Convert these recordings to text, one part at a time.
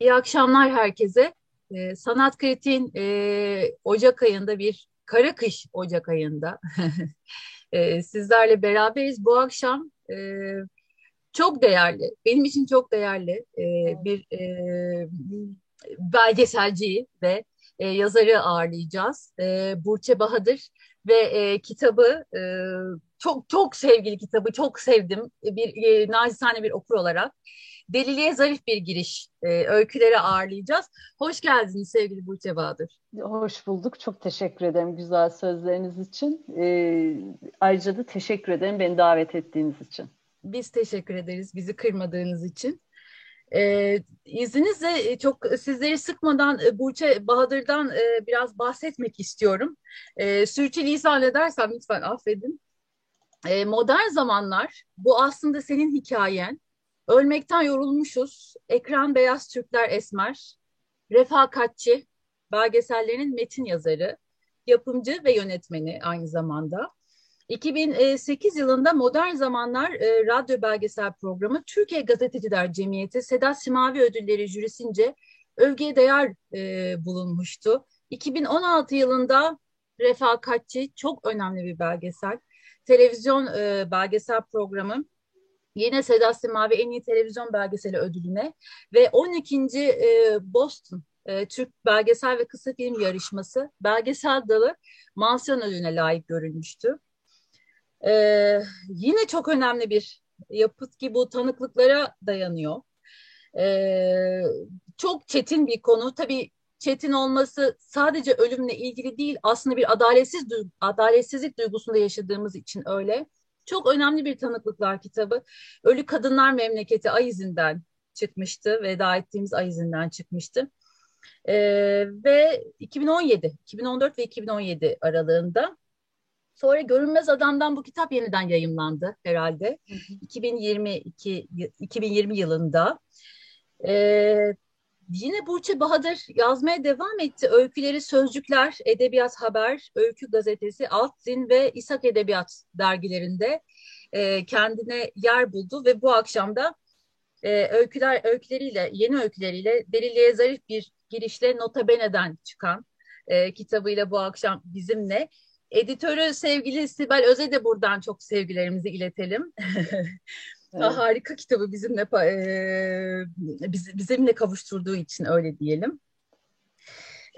İyi akşamlar herkese. Ee, Sanat Kritiğin e, Ocak ayında bir kara kış Ocak ayında e, sizlerle beraberiz. Bu akşam e, çok değerli, benim için çok değerli e, bir e, belgeselciyi ve e, yazarı ağırlayacağız. E, Burçe Bahadır ve e, kitabı e, çok çok sevgili kitabı çok sevdim bir e, nacizane bir okur olarak. Deliliğe zarif bir giriş, e, öykülere ağırlayacağız. Hoş geldiniz sevgili Burçe Bahadır. Hoş bulduk. Çok teşekkür ederim güzel sözleriniz için. E, ayrıca da teşekkür ederim beni davet ettiğiniz için. Biz teşekkür ederiz bizi kırmadığınız için. Ee, izninizle çok sizleri sıkmadan e, Burçe Bahadır'dan e, biraz bahsetmek istiyorum. E, sürçülisan edersem lütfen affedin. E, modern zamanlar bu aslında senin hikayen. Ölmekten yorulmuşuz. Ekran beyaz Türkler esmer. Refakatçi. Belgesellerinin metin yazarı. Yapımcı ve yönetmeni aynı zamanda. 2008 yılında Modern Zamanlar e, radyo belgesel programı Türkiye Gazeteciler Cemiyeti Sedat Simavi Ödülleri jürisince övgüye değer e, bulunmuştu. 2016 yılında Refakatçi çok önemli bir belgesel. Televizyon e, belgesel programı yine Sedat Simavi en iyi televizyon belgeseli ödülüne ve 12. E, Boston e, Türk Belgesel ve Kısa Film Yarışması belgesel dalı mansiyon ödülüne layık görülmüştü. E, yine çok önemli bir yapıt ki bu tanıklıklara dayanıyor. Çok çetin bir konu. Tabii çetin olması sadece ölümle ilgili değil aslında bir adaletsiz adaletsizlik duygusunda yaşadığımız için öyle. Çok önemli bir tanıklıklar kitabı. Ölü Kadınlar Memleketi Ay izinden çıkmıştı. Veda ettiğimiz Ay izinden çıkmıştı. Ee, ve 2017, 2014 ve 2017 aralığında Sonra Görünmez Adam'dan bu kitap yeniden yayımlandı herhalde. Hı hı. 2022 2020 yılında. Ee, yine Burçe Bahadır yazmaya devam etti. Öyküleri Sözcükler, Edebiyat Haber, Öykü Gazetesi, Altzin ve İshak Edebiyat dergilerinde e, kendine yer buldu ve bu akşam da e, öyküler öyküleriyle, yeni öyküleriyle deliliğe zarif bir girişle Nota Bene'den çıkan e, kitabıyla bu akşam bizimle. Editörü sevgili Sibel Öz'e de buradan çok sevgilerimizi iletelim. Evet. Harika kitabı bizimle e, biz, bizimle kavuşturduğu için öyle diyelim.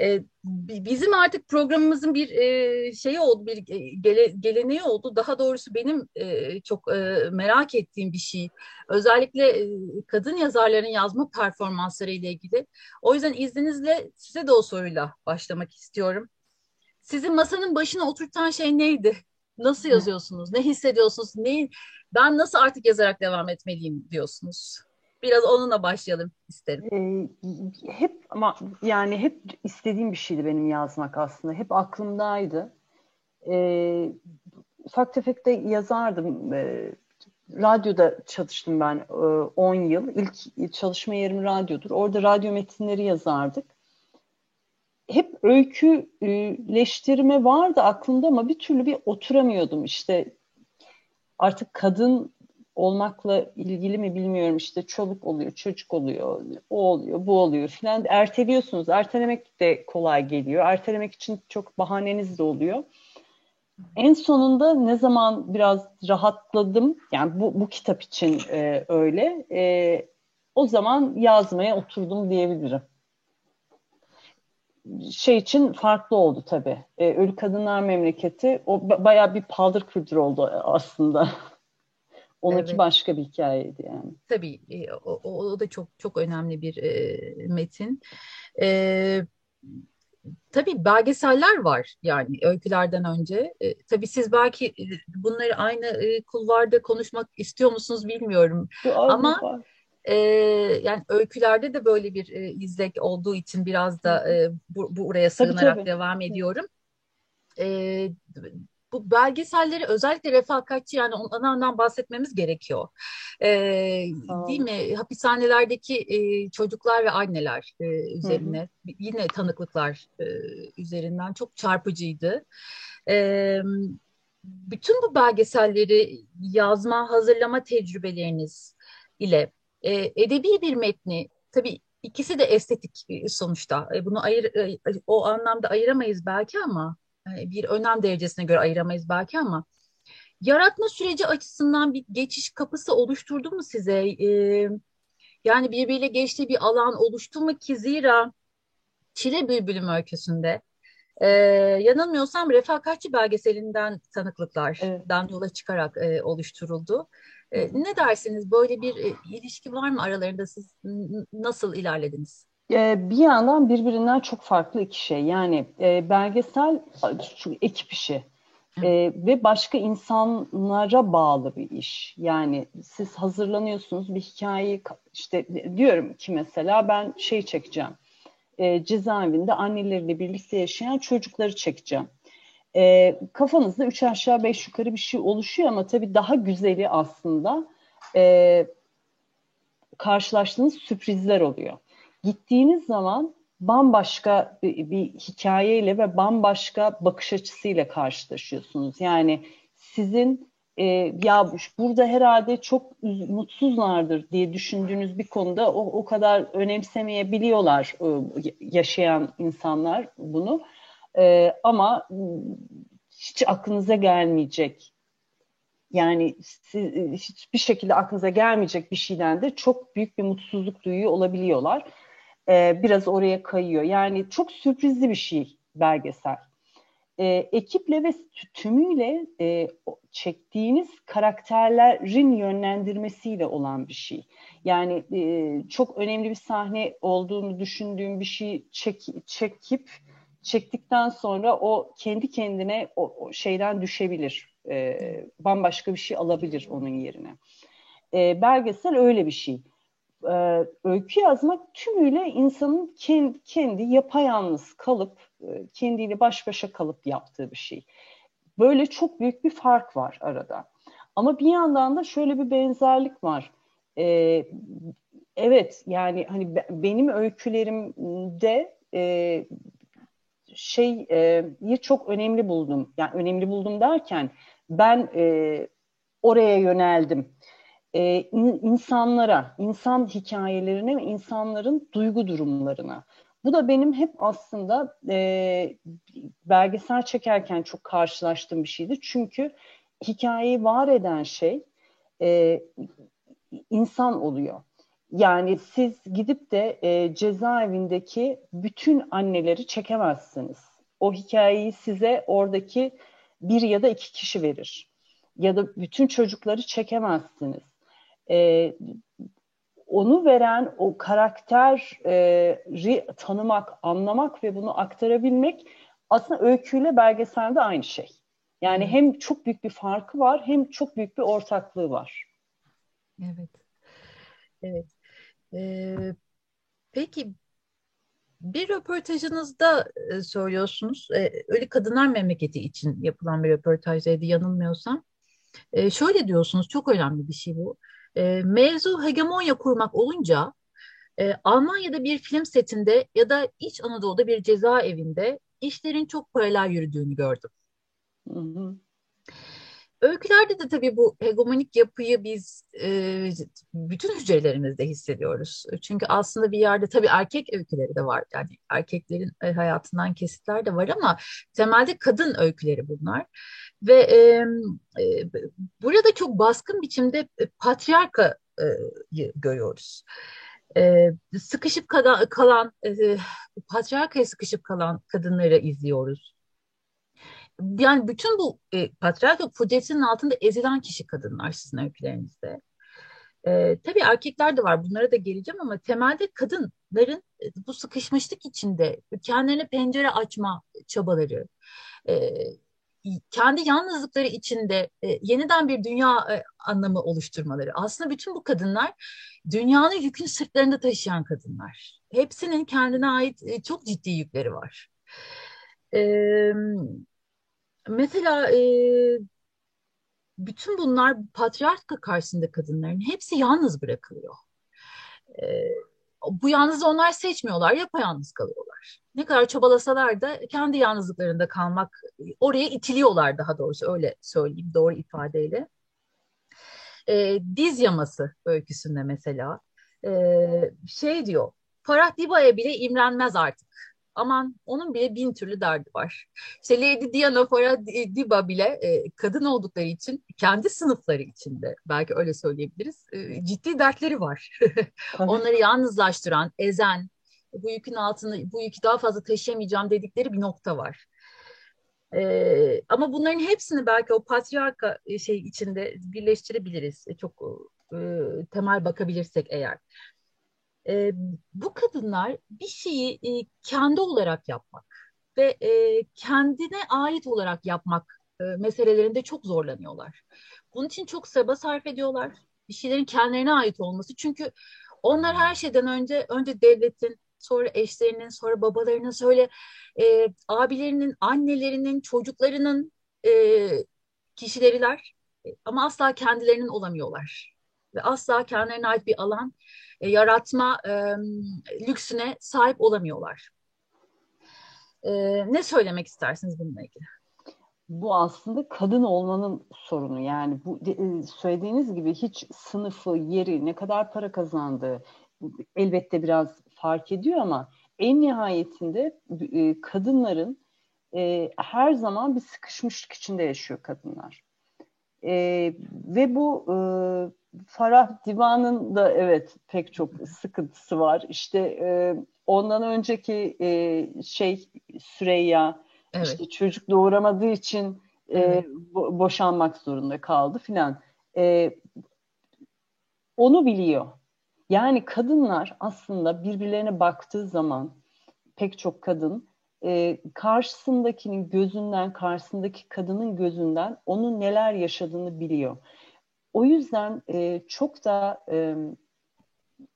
E, bizim artık programımızın bir e, şeyi oldu, bir gele, geleneği oldu. Daha doğrusu benim e, çok e, merak ettiğim bir şey. Özellikle e, kadın yazarların yazma performansları ile ilgili. O yüzden izninizle size de o soruyla başlamak istiyorum. Sizi masanın başına oturtan şey neydi? Nasıl yazıyorsunuz? Ne hissediyorsunuz? Neyi, ben nasıl artık yazarak devam etmeliyim diyorsunuz? Biraz onunla başlayalım isterim. Ee, hep ama yani hep istediğim bir şeydi benim yazmak aslında. Hep aklımdaydı. Ee, ufak tefek de yazardım. Ee, radyoda çalıştım ben 10 e, yıl. İlk çalışma yerim radyodur. Orada radyo metinleri yazardık hep öyküleştirme vardı aklımda ama bir türlü bir oturamıyordum. İşte artık kadın olmakla ilgili mi bilmiyorum. İşte çoluk oluyor çocuk oluyor o oluyor bu oluyor filan. Erteliyorsunuz. Ertelemek de kolay geliyor. Ertelemek için çok bahaneniz de oluyor. En sonunda ne zaman biraz rahatladım yani bu, bu kitap için e, öyle e, o zaman yazmaya oturdum diyebilirim şey için farklı oldu tabii. E, Ölü Kadınlar Memleketi o bayağı bir paldır küldür oldu aslında. Onunki evet. başka bir hikayeydi yani. Tabii e, o, o da çok çok önemli bir e, metin. E, tabii belgeseller var yani öykülerden önce. E, tabii siz belki e, bunları aynı e, kulvarda konuşmak istiyor musunuz bilmiyorum. Ama var e, yani öykülerde de böyle bir e, izlek olduğu için biraz da e, bu, bu oraya sığınarak tabii, tabii. devam ediyorum. E, bu belgeselleri özellikle refakatçi yani onlardan bahsetmemiz gerekiyor. Ee, değil mi? Hapishanelerdeki e, çocuklar ve anneler e, üzerine hı hı. yine tanıklıklar e, üzerinden çok çarpıcıydı. E, bütün bu belgeselleri yazma, hazırlama tecrübeleriniz ile e, edebi bir metni tabii ikisi de estetik sonuçta. Bunu ayır, o anlamda ayıramayız belki ama bir önem derecesine göre ayıramayız belki ama yaratma süreci açısından bir geçiş kapısı oluşturdu mu size? Yani birbiriyle geçtiği bir alan oluştu mu ki zira Çile Bülbülüm öyküsünde ee, yanılmıyorsam refakatçi belgeselinden tanıklıklardan evet. yola çıkarak e, oluşturuldu. E, ne dersiniz? Böyle bir e, ilişki var mı aralarında? Siz nasıl ilerlediniz? E, bir yandan birbirinden çok farklı iki şey. Yani e, belgesel ekip işi. Ee, ve başka insanlara bağlı bir iş. Yani siz hazırlanıyorsunuz bir hikayeyi işte diyorum ki mesela ben şey çekeceğim e, cezaevinde anneleriyle birlikte yaşayan çocukları çekeceğim. E, kafanızda üç aşağı beş yukarı bir şey oluşuyor ama tabii daha güzeli aslında e, karşılaştığınız sürprizler oluyor. Gittiğiniz zaman bambaşka bir, bir hikayeyle ve bambaşka bakış açısıyla karşılaşıyorsunuz. Yani sizin e, ya burada herhalde çok mutsuzlardır diye düşündüğünüz bir konuda o, o kadar önemsemeyebiliyorlar e, yaşayan insanlar bunu. E, ama hiç aklınıza gelmeyecek yani siz, hiçbir şekilde aklınıza gelmeyecek bir şeyden de çok büyük bir mutsuzluk duyuyor olabiliyorlar. E, biraz oraya kayıyor. Yani çok sürprizli bir şey belgesel e, ekiple ve tümüyle e, çektiğiniz karakterlerin yönlendirmesiyle olan bir şey. Yani e, çok önemli bir sahne olduğunu düşündüğüm bir şey çek, çekip çektikten sonra o kendi kendine o, o şeyden düşebilir. E, bambaşka bir şey alabilir onun yerine. E, belgesel öyle bir şey. E, öykü yazmak tümüyle insanın kendi, kendi yapayalnız kalıp e, kendiyle baş başa kalıp yaptığı bir şey. Böyle çok büyük bir fark var arada. Ama bir yandan da şöyle bir benzerlik var. Ee, evet yani hani benim öykülerimde e, şey e, çok önemli buldum. Yani önemli buldum derken ben e, oraya yöneldim. E, insanlara, insan hikayelerine ve insanların duygu durumlarına. Bu da benim hep aslında e, belgesel çekerken çok karşılaştığım bir şeydi. Çünkü hikayeyi var eden şey e, insan oluyor. Yani siz gidip de e, cezaevindeki bütün anneleri çekemezsiniz. O hikayeyi size oradaki bir ya da iki kişi verir. Ya da bütün çocukları çekemezsiniz. E, onu veren o karakteri tanımak, anlamak ve bunu aktarabilmek aslında öyküyle belgeselde aynı şey. Yani hem çok büyük bir farkı var hem çok büyük bir ortaklığı var. Evet. Evet. Peki bir röportajınızda e, söylüyorsunuz, e, Ölü Kadınlar Memleketi için yapılan bir röportajdaydı yanılmıyorsam. E, şöyle diyorsunuz, çok önemli bir şey bu. E, mevzu hegemonya kurmak olunca e, Almanya'da bir film setinde ya da İç Anadolu'da bir cezaevinde işlerin çok paralel yürüdüğünü gördüm. Hı hı. Öykülerde de tabii bu hegemonik yapıyı biz e, bütün hücrelerimizde hissediyoruz. Çünkü aslında bir yerde tabii erkek öyküleri de var. Yani erkeklerin e, hayatından kesitler de var ama temelde kadın öyküleri bunlar. Ve e, e, burada çok baskın biçimde patriarkayı görüyoruz. E, sıkışıp kalan, kalan e, patriarkaya sıkışıp kalan kadınları izliyoruz yani bütün bu e, patriarkal kudretinin altında ezilen kişi kadınlar sizin öykülerinizde. E, tabii erkekler de var bunlara da geleceğim ama temelde kadınların e, bu sıkışmışlık içinde kendilerine pencere açma çabaları, e, kendi yalnızlıkları içinde e, yeniden bir dünya e, anlamı oluşturmaları. Aslında bütün bu kadınlar dünyanın yükünü sırtlarında taşıyan kadınlar. Hepsinin kendine ait e, çok ciddi yükleri var. E, mesela e, bütün bunlar patriarka karşısında kadınların hepsi yalnız bırakılıyor. E, bu yalnız onlar seçmiyorlar, yapayalnız kalıyorlar. Ne kadar çabalasalar da kendi yalnızlıklarında kalmak, oraya itiliyorlar daha doğrusu öyle söyleyeyim doğru ifadeyle. E, diz yaması öyküsünde mesela e, şey diyor, Farah Diba'ya bile imrenmez artık. Aman onun bile bin türlü derdi var. İşte Lady Diana Farah Diba bile e, kadın oldukları için kendi sınıfları içinde belki öyle söyleyebiliriz e, ciddi dertleri var. Onları yalnızlaştıran, ezen, bu yükün altında bu yükü daha fazla taşıyamayacağım dedikleri bir nokta var. Ee, ama bunların hepsini belki o patriarka e, şey içinde birleştirebiliriz. E, çok e, temel bakabilirsek eğer. E, bu kadınlar bir şeyi e, kendi olarak yapmak ve e, kendine ait olarak yapmak e, meselelerinde çok zorlanıyorlar. Bunun için çok çaba sarf ediyorlar. Bir şeylerin kendilerine ait olması. Çünkü onlar her şeyden önce önce devletin, sonra eşlerinin, sonra babalarının, sonra e, abilerinin, annelerinin, çocuklarının e, kişileriler ama asla kendilerinin olamıyorlar. Ve asla kendilerine ait bir alan e, yaratma e, lüksüne sahip olamıyorlar. E, ne söylemek istersiniz bununla ilgili? Bu aslında kadın olmanın sorunu. Yani bu e, söylediğiniz gibi hiç sınıfı, yeri, ne kadar para kazandığı elbette biraz fark ediyor ama en nihayetinde e, kadınların e, her zaman bir sıkışmışlık içinde yaşıyor kadınlar. E, ve bu e, Farah Divan'ın da evet pek çok sıkıntısı var. İşte e, ondan önceki e, şey Süreyya evet. işte çocuk doğuramadığı için e, bo- boşanmak zorunda kaldı filan. E, onu biliyor. Yani kadınlar aslında birbirlerine baktığı zaman pek çok kadın e, karşısındakinin gözünden, karşısındaki kadının gözünden onun neler yaşadığını biliyor. O yüzden e, çok da e,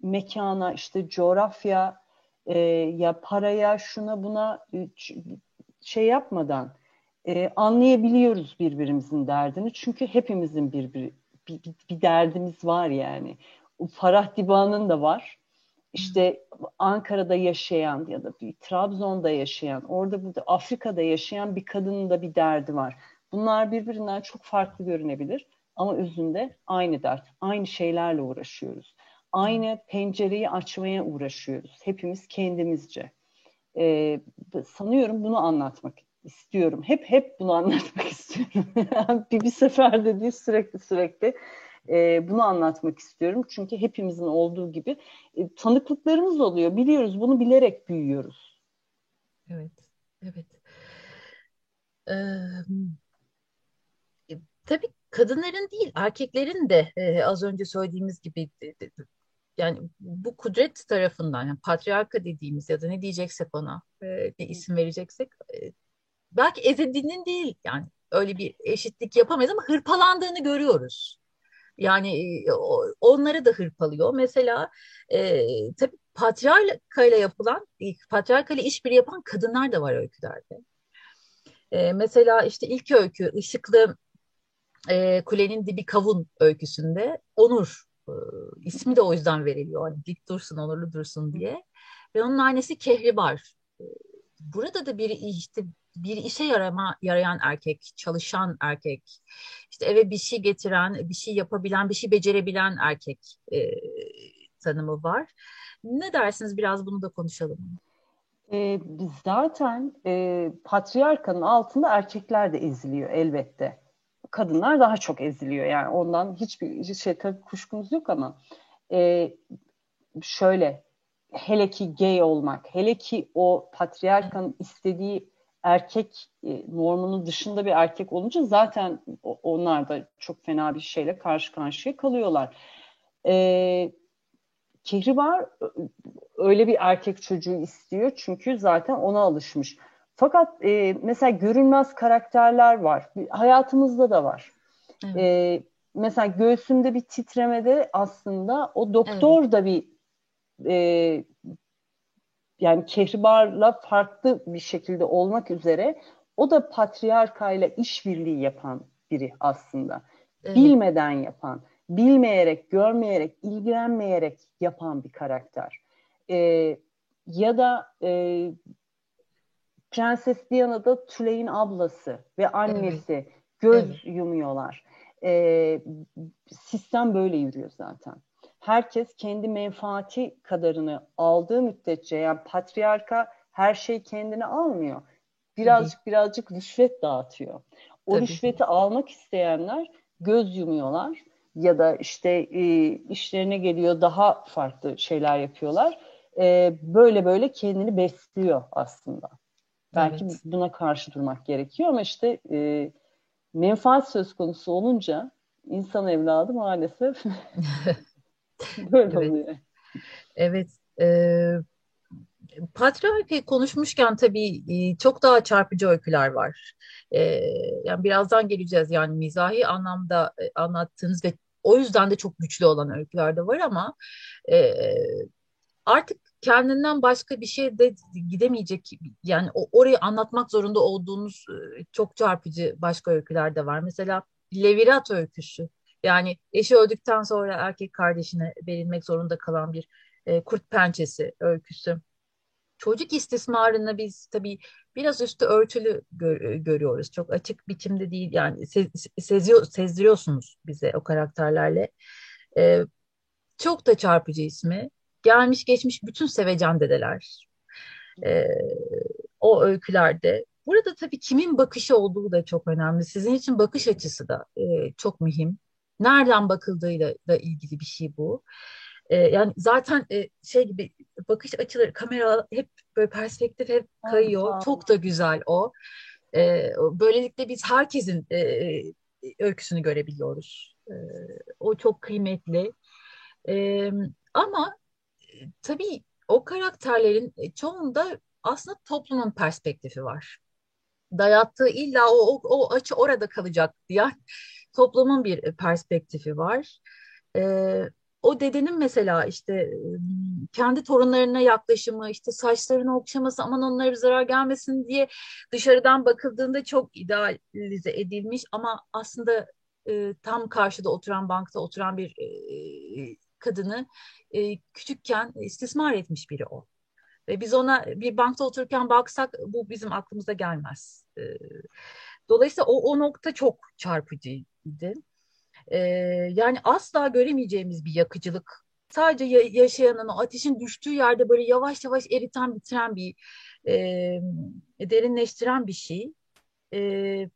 mekana, işte coğrafya, e, ya paraya, şuna buna e, şey yapmadan e, anlayabiliyoruz birbirimizin derdini. Çünkü hepimizin bir, bir, bir, bir derdimiz var yani. Farah Diba'nın da var. İşte Ankara'da yaşayan ya da bir Trabzon'da yaşayan, orada burada Afrika'da yaşayan bir kadının da bir derdi var. Bunlar birbirinden çok farklı görünebilir ama özünde aynı dert, aynı şeylerle uğraşıyoruz. Aynı pencereyi açmaya uğraşıyoruz. Hepimiz kendimizce. Ee, sanıyorum bunu anlatmak istiyorum. Hep hep bunu anlatmak istiyorum. bir, bir seferde değil sürekli sürekli e, bunu anlatmak istiyorum. Çünkü hepimizin olduğu gibi e, tanıklıklarımız oluyor. Biliyoruz bunu bilerek büyüyoruz. Evet, evet. Ee, tabii kadınların değil erkeklerin de e, az önce söylediğimiz gibi de, de, yani bu kudret tarafından yani patriarka dediğimiz ya da ne diyeceksek ona e, ne isim vereceksek e, belki ezildiğinin değil yani öyle bir eşitlik yapamayız ama hırpalandığını görüyoruz. Yani onları da hırpalıyor. Mesela e, tabii patriarkayla yapılan, patriarkayla işbirliği yapan kadınlar da var öykülerde. E, mesela işte ilk öykü Işıklı e, Kulenin Dibi Kavun öyküsünde Onur e, ismi de o yüzden veriliyor. Hani dik dursun, onurlu dursun diye. Ve onun annesi Kehribar. E, burada da bir işte bir işe yarama, yarayan erkek, çalışan erkek, işte eve bir şey getiren, bir şey yapabilen, bir şey becerebilen erkek e, tanımı var. Ne dersiniz biraz bunu da konuşalım. E, zaten e, patriarkanın altında erkekler de eziliyor elbette. Kadınlar daha çok eziliyor yani ondan hiçbir şey tabii kuşkumuz yok ama e, şöyle hele ki gay olmak, hele ki o patriarkanın istediği erkek e, normunun dışında bir erkek olunca zaten onlar da çok fena bir şeyle karşı karşıya kalıyorlar. Ee, Kehribar öyle bir erkek çocuğu istiyor çünkü zaten ona alışmış. Fakat e, mesela görünmez karakterler var. Hayatımızda da var. Evet. E, mesela göğsümde bir titremede aslında o doktor evet. da bir e, yani Kehribar'la farklı bir şekilde olmak üzere o da patriarkayla işbirliği yapan biri aslında. Evet. Bilmeden yapan, bilmeyerek, görmeyerek, ilgilenmeyerek yapan bir karakter. Ee, ya da e, Prenses Diana'da Tüley'in ablası ve annesi evet. göz evet. yumuyorlar. Ee, sistem böyle yürüyor zaten herkes kendi menfaati kadarını aldığı müddetçe yani patriarka her şey kendine almıyor. Birazcık Tabii. birazcık rüşvet dağıtıyor. O Tabii. rüşveti almak isteyenler göz yumuyorlar ya da işte e, işlerine geliyor daha farklı şeyler yapıyorlar. E, böyle böyle kendini besliyor aslında. Belki evet. buna karşı durmak gerekiyor ama işte e, menfaat söz konusu olunca insan evladı maalesef böyle evet. oluyor. Evet. E, patriarki konuşmuşken tabii e, çok daha çarpıcı öyküler var. E, yani birazdan geleceğiz yani mizahi anlamda e, anlattığınız ve o yüzden de çok güçlü olan öyküler de var ama e, artık kendinden başka bir şey de gidemeyecek yani orayı anlatmak zorunda olduğunuz e, çok çarpıcı başka öyküler de var. Mesela Levirat öyküsü yani eşi öldükten sonra erkek kardeşine verilmek zorunda kalan bir e, kurt pençesi öyküsü. Çocuk istismarını biz tabii biraz üstü örtülü gör, görüyoruz. Çok açık biçimde değil yani se, seziyor, sezdiriyorsunuz bize o karakterlerle. E, çok da çarpıcı ismi gelmiş geçmiş bütün sevecen dedeler e, o öykülerde. Burada tabii kimin bakışı olduğu da çok önemli. Sizin için bakış açısı da e, çok mühim. Nereden bakıldığıyla da ilgili bir şey bu. E, yani zaten e, şey gibi bakış açıları, kamera hep böyle perspektif hep kayıyor. Evet, çok da güzel o. E, böylelikle biz herkesin e, öyküsünü görebiliyoruz. E, o çok kıymetli. E, ama tabii o karakterlerin e, çoğunda aslında toplumun perspektifi var. Dayattığı illa o, o, o açı orada kalacak diye toplumun bir perspektifi var. Ee, o dedenin mesela işte kendi torunlarına yaklaşımı, işte saçlarını okşaması, aman onlara zarar gelmesin diye dışarıdan bakıldığında çok idealize edilmiş ama aslında e, tam karşıda oturan bankta oturan bir e, kadını e, küçükken istismar etmiş biri o. Ve biz ona bir bankta otururken baksak bu bizim aklımıza gelmez. E, dolayısıyla o, o nokta çok çarpıcıydı. E, yani asla göremeyeceğimiz bir yakıcılık. Sadece ya, yaşayanın o ateşin düştüğü yerde böyle yavaş yavaş eriten bitiren bir e, derinleştiren bir şey. E,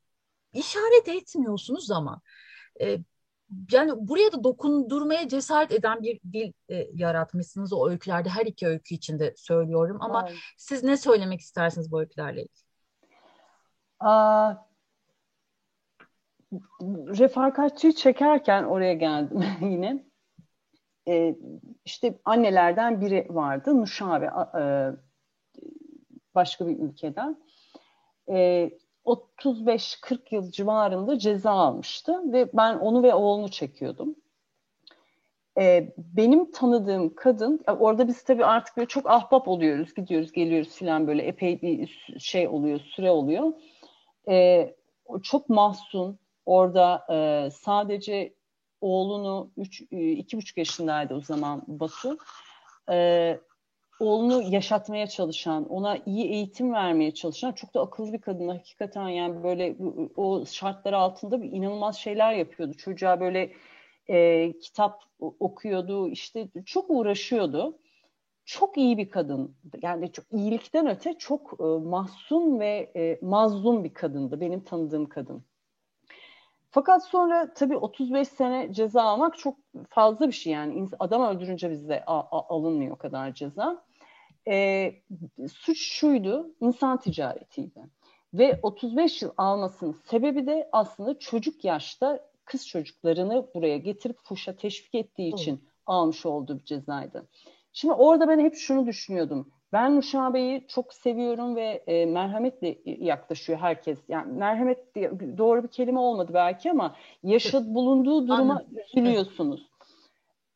işaret etmiyorsunuz ama e, yani buraya da dokundurmaya cesaret eden bir dil e, yaratmışsınız o öykülerde her iki öykü içinde söylüyorum ama evet. siz ne söylemek istersiniz bu öykülerle ilgili? Aa, refakatçıyı çekerken oraya geldim yine. Ee, işte annelerden biri vardı Nuşabe e, başka bir ülkeden. E, 35-40 yıl civarında ceza almıştı ve ben onu ve oğlunu çekiyordum. Ee, benim tanıdığım kadın, orada biz tabii artık böyle çok ahbap oluyoruz, gidiyoruz, geliyoruz filan böyle epey bir şey oluyor, süre oluyor. Ee, çok mahzun, orada e, sadece oğlunu üç, e, iki buçuk yaşındaydı o zaman Batu. E, oğlunu yaşatmaya çalışan, ona iyi eğitim vermeye çalışan çok da akıllı bir kadın hakikaten yani böyle o şartlar altında bir inanılmaz şeyler yapıyordu. Çocuğa böyle e, kitap okuyordu, işte çok uğraşıyordu. Çok iyi bir kadın. Yani çok iyilikten öte çok e, mahzun ve e, mazlum bir kadındı. Benim tanıdığım kadın. Fakat sonra tabii 35 sene ceza almak çok fazla bir şey yani. Adam öldürünce bizde alınmıyor o kadar ceza e, suç şuydu, insan ticaretiydi. Ve 35 yıl almasının sebebi de aslında çocuk yaşta kız çocuklarını buraya getirip fuşa teşvik ettiği için Hı. almış olduğu bir cezaydı. Şimdi orada ben hep şunu düşünüyordum. Ben Nuşabe'yi çok seviyorum ve e, merhametle yaklaşıyor herkes. Yani merhamet doğru bir kelime olmadı belki ama yaşadığı bulunduğu duruma üzülüyorsunuz.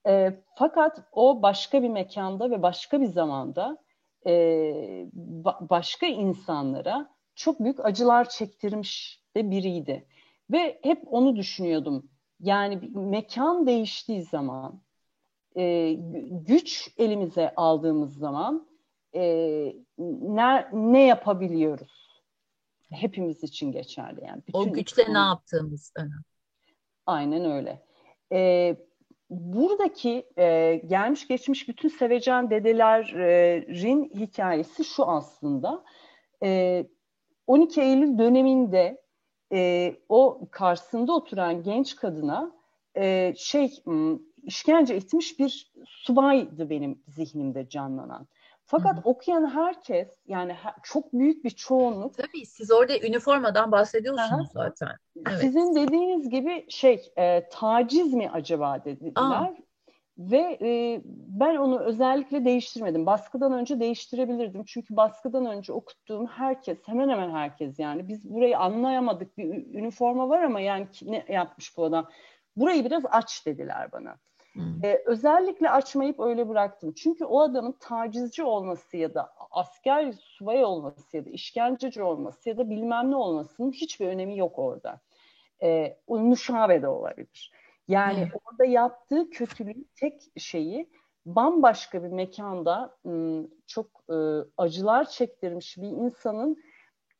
E, fakat o başka bir mekanda ve başka bir zamanda e, ba- başka insanlara çok büyük acılar çektirmiş de biriydi. Ve hep onu düşünüyordum. Yani mekan değiştiği zaman, e, güç elimize aldığımız zaman e, ne, ne yapabiliyoruz? Hepimiz için geçerli yani. Bütün o güçle ne yaptığımız önemli. Aynen öyle. E, buradaki e, gelmiş geçmiş bütün sevecen dedelerin hikayesi şu aslında. E, 12 Eylül döneminde e, o karşısında oturan genç kadına e, şey işkence etmiş bir subaydı benim zihnimde canlanan. Fakat Hı-hı. okuyan herkes yani çok büyük bir çoğunluk. Tabii siz orada üniformadan bahsediyorsunuz Aha. zaten. Evet. Sizin dediğiniz gibi şey e, taciz mi acaba dediler. Aa. Ve e, ben onu özellikle değiştirmedim. Baskıdan önce değiştirebilirdim. Çünkü baskıdan önce okuttuğum herkes, hemen hemen herkes yani biz burayı anlayamadık. Bir üniforma var ama yani ne yapmış bu adam? Burayı biraz aç dediler bana. Hmm. Ee, özellikle açmayıp öyle bıraktım. Çünkü o adamın tacizci olması ya da asker subay olması ya da işkenceci olması ya da bilmem ne olmasının hiçbir önemi yok orada. Ee, nuşabe de olabilir. Yani hmm. orada yaptığı kötülüğün tek şeyi bambaşka bir mekanda çok e, acılar çektirmiş bir insanın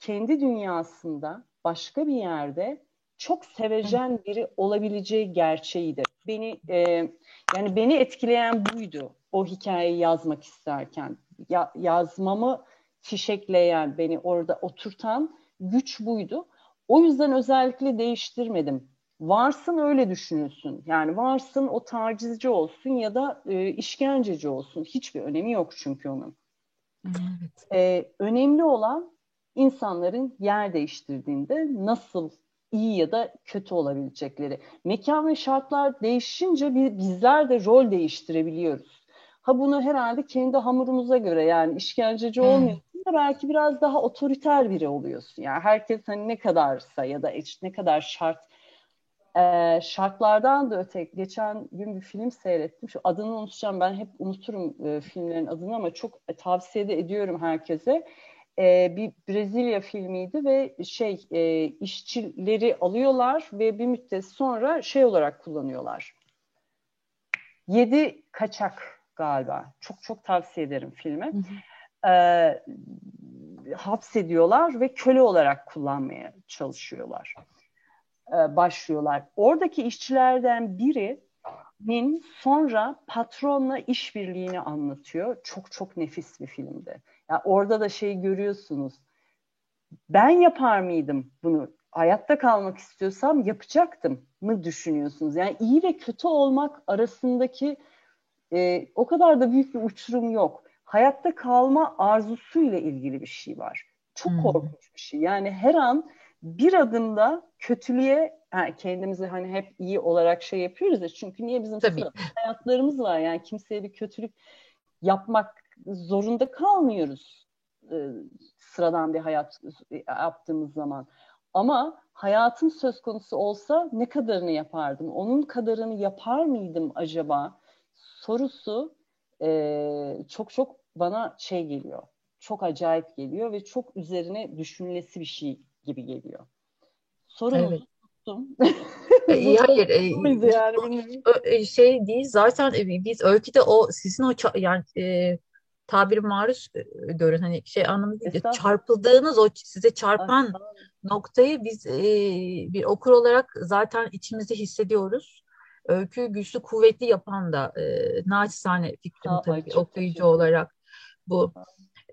kendi dünyasında başka bir yerde çok sevecen biri olabileceği gerçeğidir. Beni e, yani beni etkileyen buydu o hikayeyi yazmak isterken. Ya, yazmamı fişekleyen, beni orada oturtan güç buydu. O yüzden özellikle değiştirmedim. Varsın öyle düşünülsün. Yani varsın o tacizci olsun ya da e, işkenceci olsun. Hiçbir önemi yok çünkü onun. Evet. E, önemli olan insanların yer değiştirdiğinde nasıl iyi ya da kötü olabilecekleri. Mekan ve şartlar değişince bizler de rol değiştirebiliyoruz. Ha bunu herhalde kendi hamurumuza göre yani işkenceci hmm. olmuyorsun da belki biraz daha otoriter biri oluyorsun. Yani herkes hani ne kadarsa ya da ne kadar şart e, şartlardan da öte geçen gün bir film seyrettim. Şu adını unutacağım ben hep unuturum e, filmlerin adını ama çok e, tavsiye de ediyorum herkese e, bir Brezilya filmiydi ve şey e, işçileri alıyorlar ve bir müddet sonra şey olarak kullanıyorlar. Yedi kaçak galiba. Çok çok tavsiye ederim filmi. E, hapsediyorlar ve köle olarak kullanmaya çalışıyorlar. E, başlıyorlar. Oradaki işçilerden biri Nin sonra patronla işbirliğini anlatıyor. Çok çok nefis bir filmdi. Yani orada da şey görüyorsunuz. Ben yapar mıydım bunu? Hayatta kalmak istiyorsam yapacaktım mı düşünüyorsunuz? Yani iyi ve kötü olmak arasındaki e, o kadar da büyük bir uçurum yok. Hayatta kalma arzusuyla ilgili bir şey var. Çok hmm. korkunç bir şey. Yani her an bir adımda kötülüğe yani kendimizi hani hep iyi olarak şey yapıyoruz ya çünkü niye bizim hayatlarımız var yani kimseye bir kötülük yapmak zorunda kalmıyoruz e, sıradan bir hayat yaptığımız zaman. Ama hayatım söz konusu olsa ne kadarını yapardım? Onun kadarını yapar mıydım acaba? Sorusu e, çok çok bana şey geliyor. Çok acayip geliyor ve çok üzerine düşünülesi bir şey gibi geliyor. Sorunuzu evet. tuttum. e, hayır, e, yani, e, şey değil zaten e, biz öyküde o sizin o yani e, tabiri maruz e, görün hani şey anlamı değil çarpıldığınız o size çarpan noktayı biz e, bir okur olarak zaten içimizde hissediyoruz. Öykü güçlü kuvvetli yapan da e, naçizane fikrim ha, tabii ay, okuyucu olarak bu.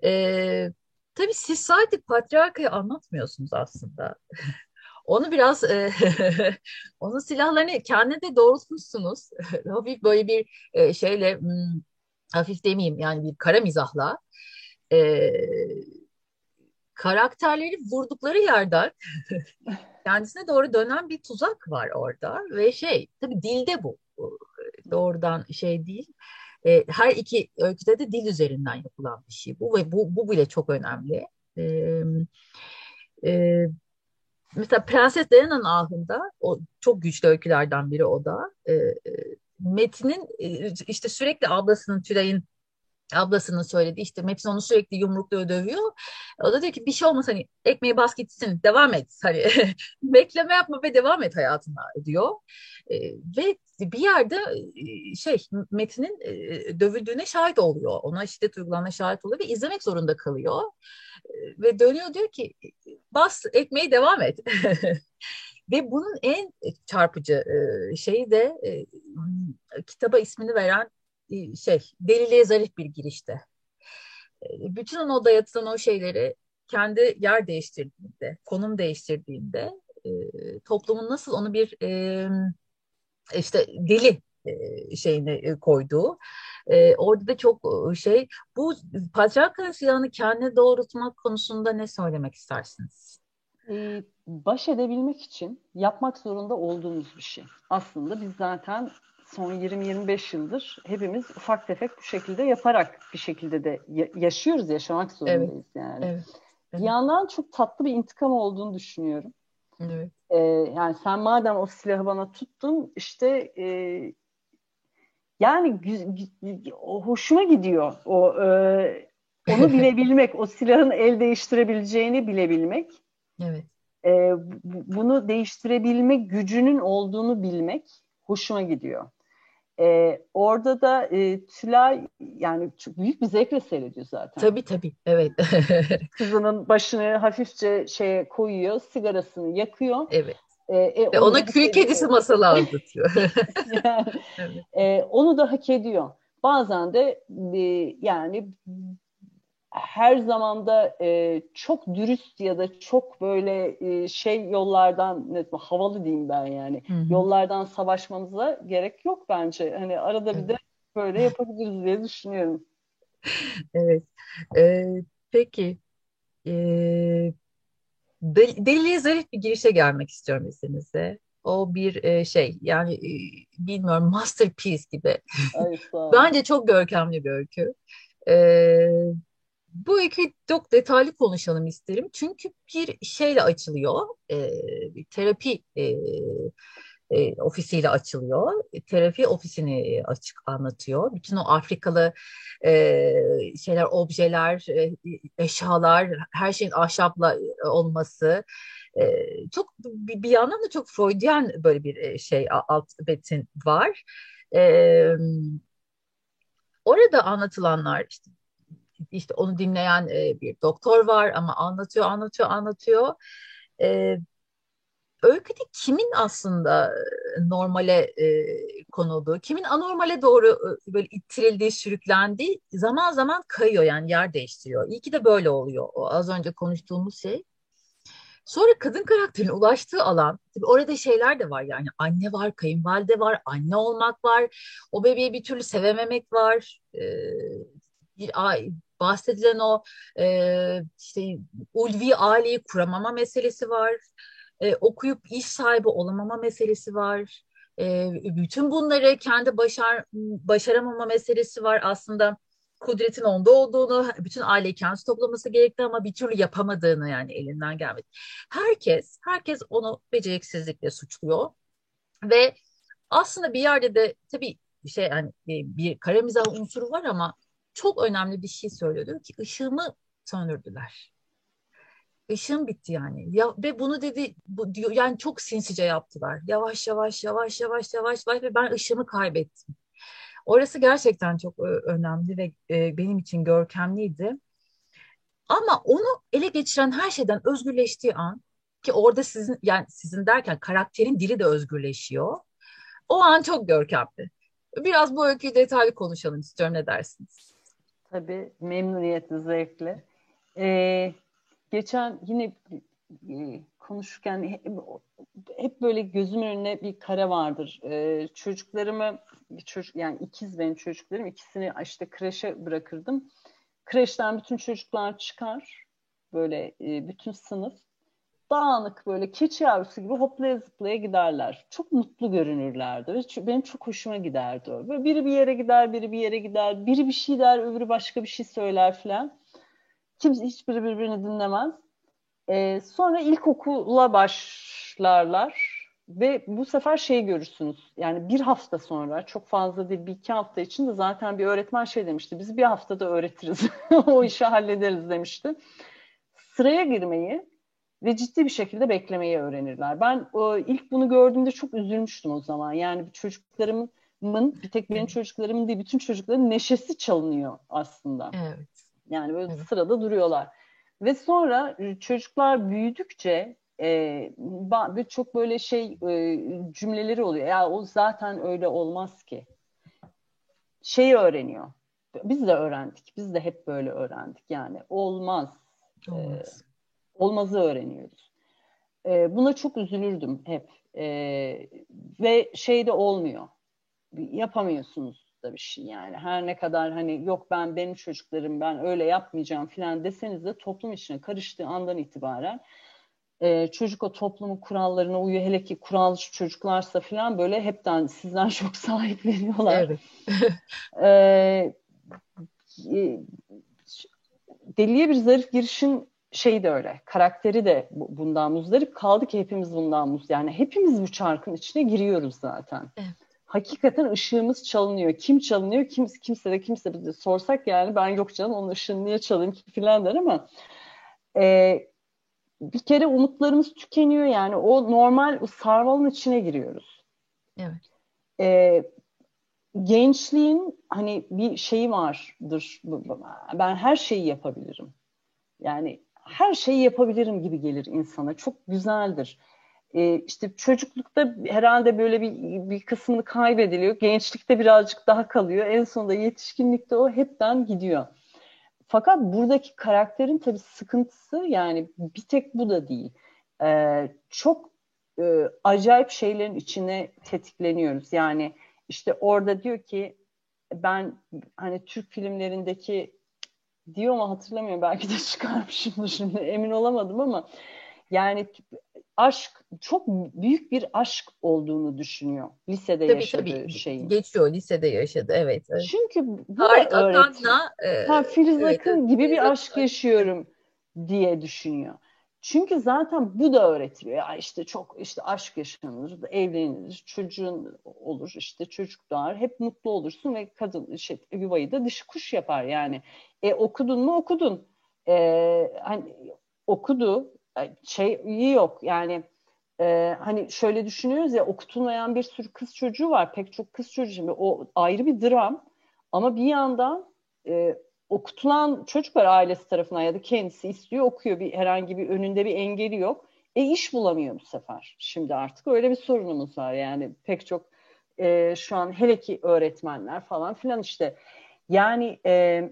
E, tabii siz sadece patriarkayı anlatmıyorsunuz aslında. Onu biraz e, onun silahlarını kendine doğrultmuşsunuz. Hafif böyle bir e, şeyle hmm, hafif demeyeyim yani bir kara mizahla e, karakterleri vurdukları yerden kendisine doğru dönen bir tuzak var orada ve şey tabii dilde bu doğrudan şey değil. E, her iki öyküde de dil üzerinden yapılan bir şey bu ve bu, bu bile çok önemli. E, e, mesela Prenses Diana'nın ahında o çok güçlü öykülerden biri o da. E, Metin'in e, işte sürekli ablasının Tülay'ın ablasının söylediği işte Metin onu sürekli yumrukluyor dövüyor. O da diyor ki bir şey olmaz hani ekmeği bas gitsin devam et hani bekleme yapma ve devam et hayatına diyor. E, ve bir yerde e, şey Metin'in e, dövüldüğüne şahit oluyor. Ona şiddet uygulanma şahit oluyor ve izlemek zorunda kalıyor. E, ve dönüyor diyor ki bas ekmeği devam et. Ve bunun en çarpıcı e, şeyi de e, kitaba ismini veren e, şey deliliğe zarif bir girişte. E, bütün o dayatılan o şeyleri kendi yer değiştirdiğinde, konum değiştirdiğinde e, toplumun nasıl onu bir e, işte deli e, şeyine e, koyduğu. E, orada da çok e, şey bu patriarkal silahını kendine doğrultmak konusunda ne söylemek istersiniz? Ee, baş edebilmek için yapmak zorunda olduğumuz bir şey. Aslında biz zaten son 20-25 yıldır hepimiz ufak tefek bu şekilde yaparak bir şekilde de yaşıyoruz, yaşamak zorundayız evet. yani. Evet. Evet. Bir yandan çok tatlı bir intikam olduğunu düşünüyorum. Evet. Ee, yani sen madem o silahı bana tuttun işte e, yani hoşuma gidiyor o e, onu bilebilmek, o silahın el değiştirebileceğini bilebilmek. Evet. E, bunu değiştirebilme gücünün olduğunu bilmek hoşuma gidiyor. E, orada da e, Tülay yani çok büyük bir zevkle seyrediyor zaten. Tabii tabii evet. Kızının başını hafifçe şeye koyuyor, sigarasını yakıyor. Evet. E, e, ona kül kedisi masalı anlatıyor. yani, evet. e, onu da hak ediyor. Bazen de e, yani her zamanda e, çok dürüst ya da çok böyle e, şey yollardan ne havalı diyeyim ben yani hı hı. yollardan savaşmamıza gerek yok bence. Hani arada bir de böyle yapabiliriz diye düşünüyorum. Evet. Ee, peki. Ee, deliliğe zarif bir girişe gelmek istiyorum izninizle. O bir e, şey yani e, bilmiyorum masterpiece gibi. Ay, Bence çok görkemli bir öykü. Ee, bu öyküyü çok detaylı konuşalım isterim. Çünkü bir şeyle açılıyor. E, terapi e, e, ofisiyle açılıyor. Terapi ofisini açık anlatıyor. Bütün o Afrikalı e, şeyler, objeler, e, eşyalar, her şeyin ahşapla olması. E, çok bir, bir yandan da çok Freudian böyle bir e, şey alt betin var. E, orada anlatılanlar işte işte onu dinleyen e, bir doktor var ama anlatıyor, anlatıyor, anlatıyor. E, öyküde kimin aslında e, normale e, konulduğu, kimin anormale doğru e, böyle ittirildiği, sürüklendiği zaman zaman kayıyor yani yer değiştiriyor. İyi ki de böyle oluyor. O az önce konuştuğumuz şey. Sonra kadın karakterin ulaştığı alan, tabii orada şeyler de var yani anne var, kayınvalide var, anne olmak var, o bebeği bir türlü sevememek var, ee, bir bahsedilen o e, işte ulvi aileyi kuramama meselesi var. E, okuyup iş sahibi olamama meselesi var. E, bütün bunları kendi başar başaramama meselesi var. Aslında kudretin onda olduğunu, bütün aileyi kendisi toplaması gerekti ama bir türlü yapamadığını yani elinden gelmedi. Herkes, herkes onu beceriksizlikle suçluyor ve aslında bir yerde de tabii şey yani bir kara mizah unsuru var ama çok önemli bir şey söylüyor. Diyor ki ışığımı söndürdüler. Işığım bitti yani. Ya, ve bunu dedi bu diyor yani çok sinsice yaptılar. Yavaş yavaş yavaş yavaş yavaş yavaş ve ben ışığımı kaybettim. Orası gerçekten çok önemli ve e, benim için görkemliydi. Ama onu ele geçiren her şeyden özgürleştiği an ki orada sizin yani sizin derken karakterin dili de özgürleşiyor. O an çok görkemli. Biraz bu öyküyü detaylı konuşalım istiyorum ne dersiniz? Tabii memnuniyetle, zevkle. Ee, geçen yine e, konuşurken hep, hep böyle gözümün önüne bir kare vardır. Ee, çocuklarımı, çocuk yani ikiz benim çocuklarım, ikisini işte kreşe bırakırdım. Kreşten bütün çocuklar çıkar, böyle e, bütün sınıf dağınık böyle keçi yavrusu gibi hoplaya zıplaya giderler. Çok mutlu görünürlerdi benim çok hoşuma giderdi o. Böyle biri bir yere gider, biri bir yere gider, biri bir şey der, öbürü başka bir şey söyler filan. Kimse hiçbiri birbirini dinlemez. Ee, sonra ilkokula başlarlar ve bu sefer şey görürsünüz. Yani bir hafta sonra çok fazla değil bir iki hafta içinde zaten bir öğretmen şey demişti. Biz bir haftada öğretiriz. o işi hallederiz demişti. Sıraya girmeyi ve ciddi bir şekilde beklemeyi öğrenirler. Ben o, ilk bunu gördüğümde çok üzülmüştüm o zaman. Yani çocuklarımın bir tek benim çocuklarımın değil bütün çocukların neşesi çalınıyor aslında. Evet. Yani böyle evet. sırada duruyorlar. Ve sonra e, çocuklar büyüdükçe e, çok böyle şey e, cümleleri oluyor. Ya o zaten öyle olmaz ki. Şeyi öğreniyor. Biz de öğrendik. Biz de hep böyle öğrendik. Yani olmaz. Olmaz. Olmazı öğreniyoruz. E, buna çok üzülürdüm hep. E, ve şey de olmuyor. Yapamıyorsunuz da bir şey yani. Her ne kadar hani yok ben benim çocuklarım ben öyle yapmayacağım filan deseniz de toplum içine karıştığı andan itibaren e, çocuk o toplumun kurallarına uyuyor. Hele ki kuralcı çocuklarsa filan böyle hepten sizden çok sahip veriyorlar. Evet. e, deliye bir zarif girişin şey de öyle. Karakteri de bundan muzdarip. Kaldı ki hepimiz bundan muz. Yani hepimiz bu çarkın içine giriyoruz zaten. Evet. Hakikaten ışığımız çalınıyor. Kim çalınıyor? Kim, kimse de kimse de sorsak yani ben yok canım onun ışığını niye çalayım ki filan der ama e, bir kere umutlarımız tükeniyor yani. O normal o sarmalın içine giriyoruz. Evet. E, gençliğin hani bir şeyi vardır. Ben her şeyi yapabilirim. Yani her şeyi yapabilirim gibi gelir insana. Çok güzeldir. Ee, işte çocuklukta herhalde böyle bir, bir kısmını kaybediliyor. Gençlikte birazcık daha kalıyor. En sonunda yetişkinlikte o hepten gidiyor. Fakat buradaki karakterin tabii sıkıntısı yani bir tek bu da değil. Ee, çok e, acayip şeylerin içine tetikleniyoruz. Yani işte orada diyor ki ben hani Türk filmlerindeki diyor mu hatırlamıyorum belki de çıkarmışımdır şimdi emin olamadım ama yani aşk çok büyük bir aşk olduğunu düşünüyor lisede tabii, yaşadığı tabii. şeyi. Geçiyor lisede yaşadı evet. evet. Çünkü bu Tarık Akan'la e, ha, Filiz evet, Akın gibi bir aşk yaşıyorum diye düşünüyor. Çünkü zaten bu da öğretiliyor. Ya işte çok işte aşk yaşanır, evlenilir, çocuğun olur, işte çocuk doğar, hep mutlu olursun ve kadın şey, yuvayı da dişi kuş yapar yani. E okudun mu okudun. E, hani okudu, şey iyi yok yani e, hani şöyle düşünüyoruz ya okutulmayan bir sürü kız çocuğu var, pek çok kız çocuğu. Şimdi o ayrı bir dram ama bir yandan e, okutulan çocuk var ailesi tarafından ya da kendisi istiyor okuyor bir herhangi bir önünde bir engeli yok. E iş bulamıyor bu sefer. Şimdi artık öyle bir sorunumuz var yani pek çok e, şu an hele ki öğretmenler falan filan işte yani e,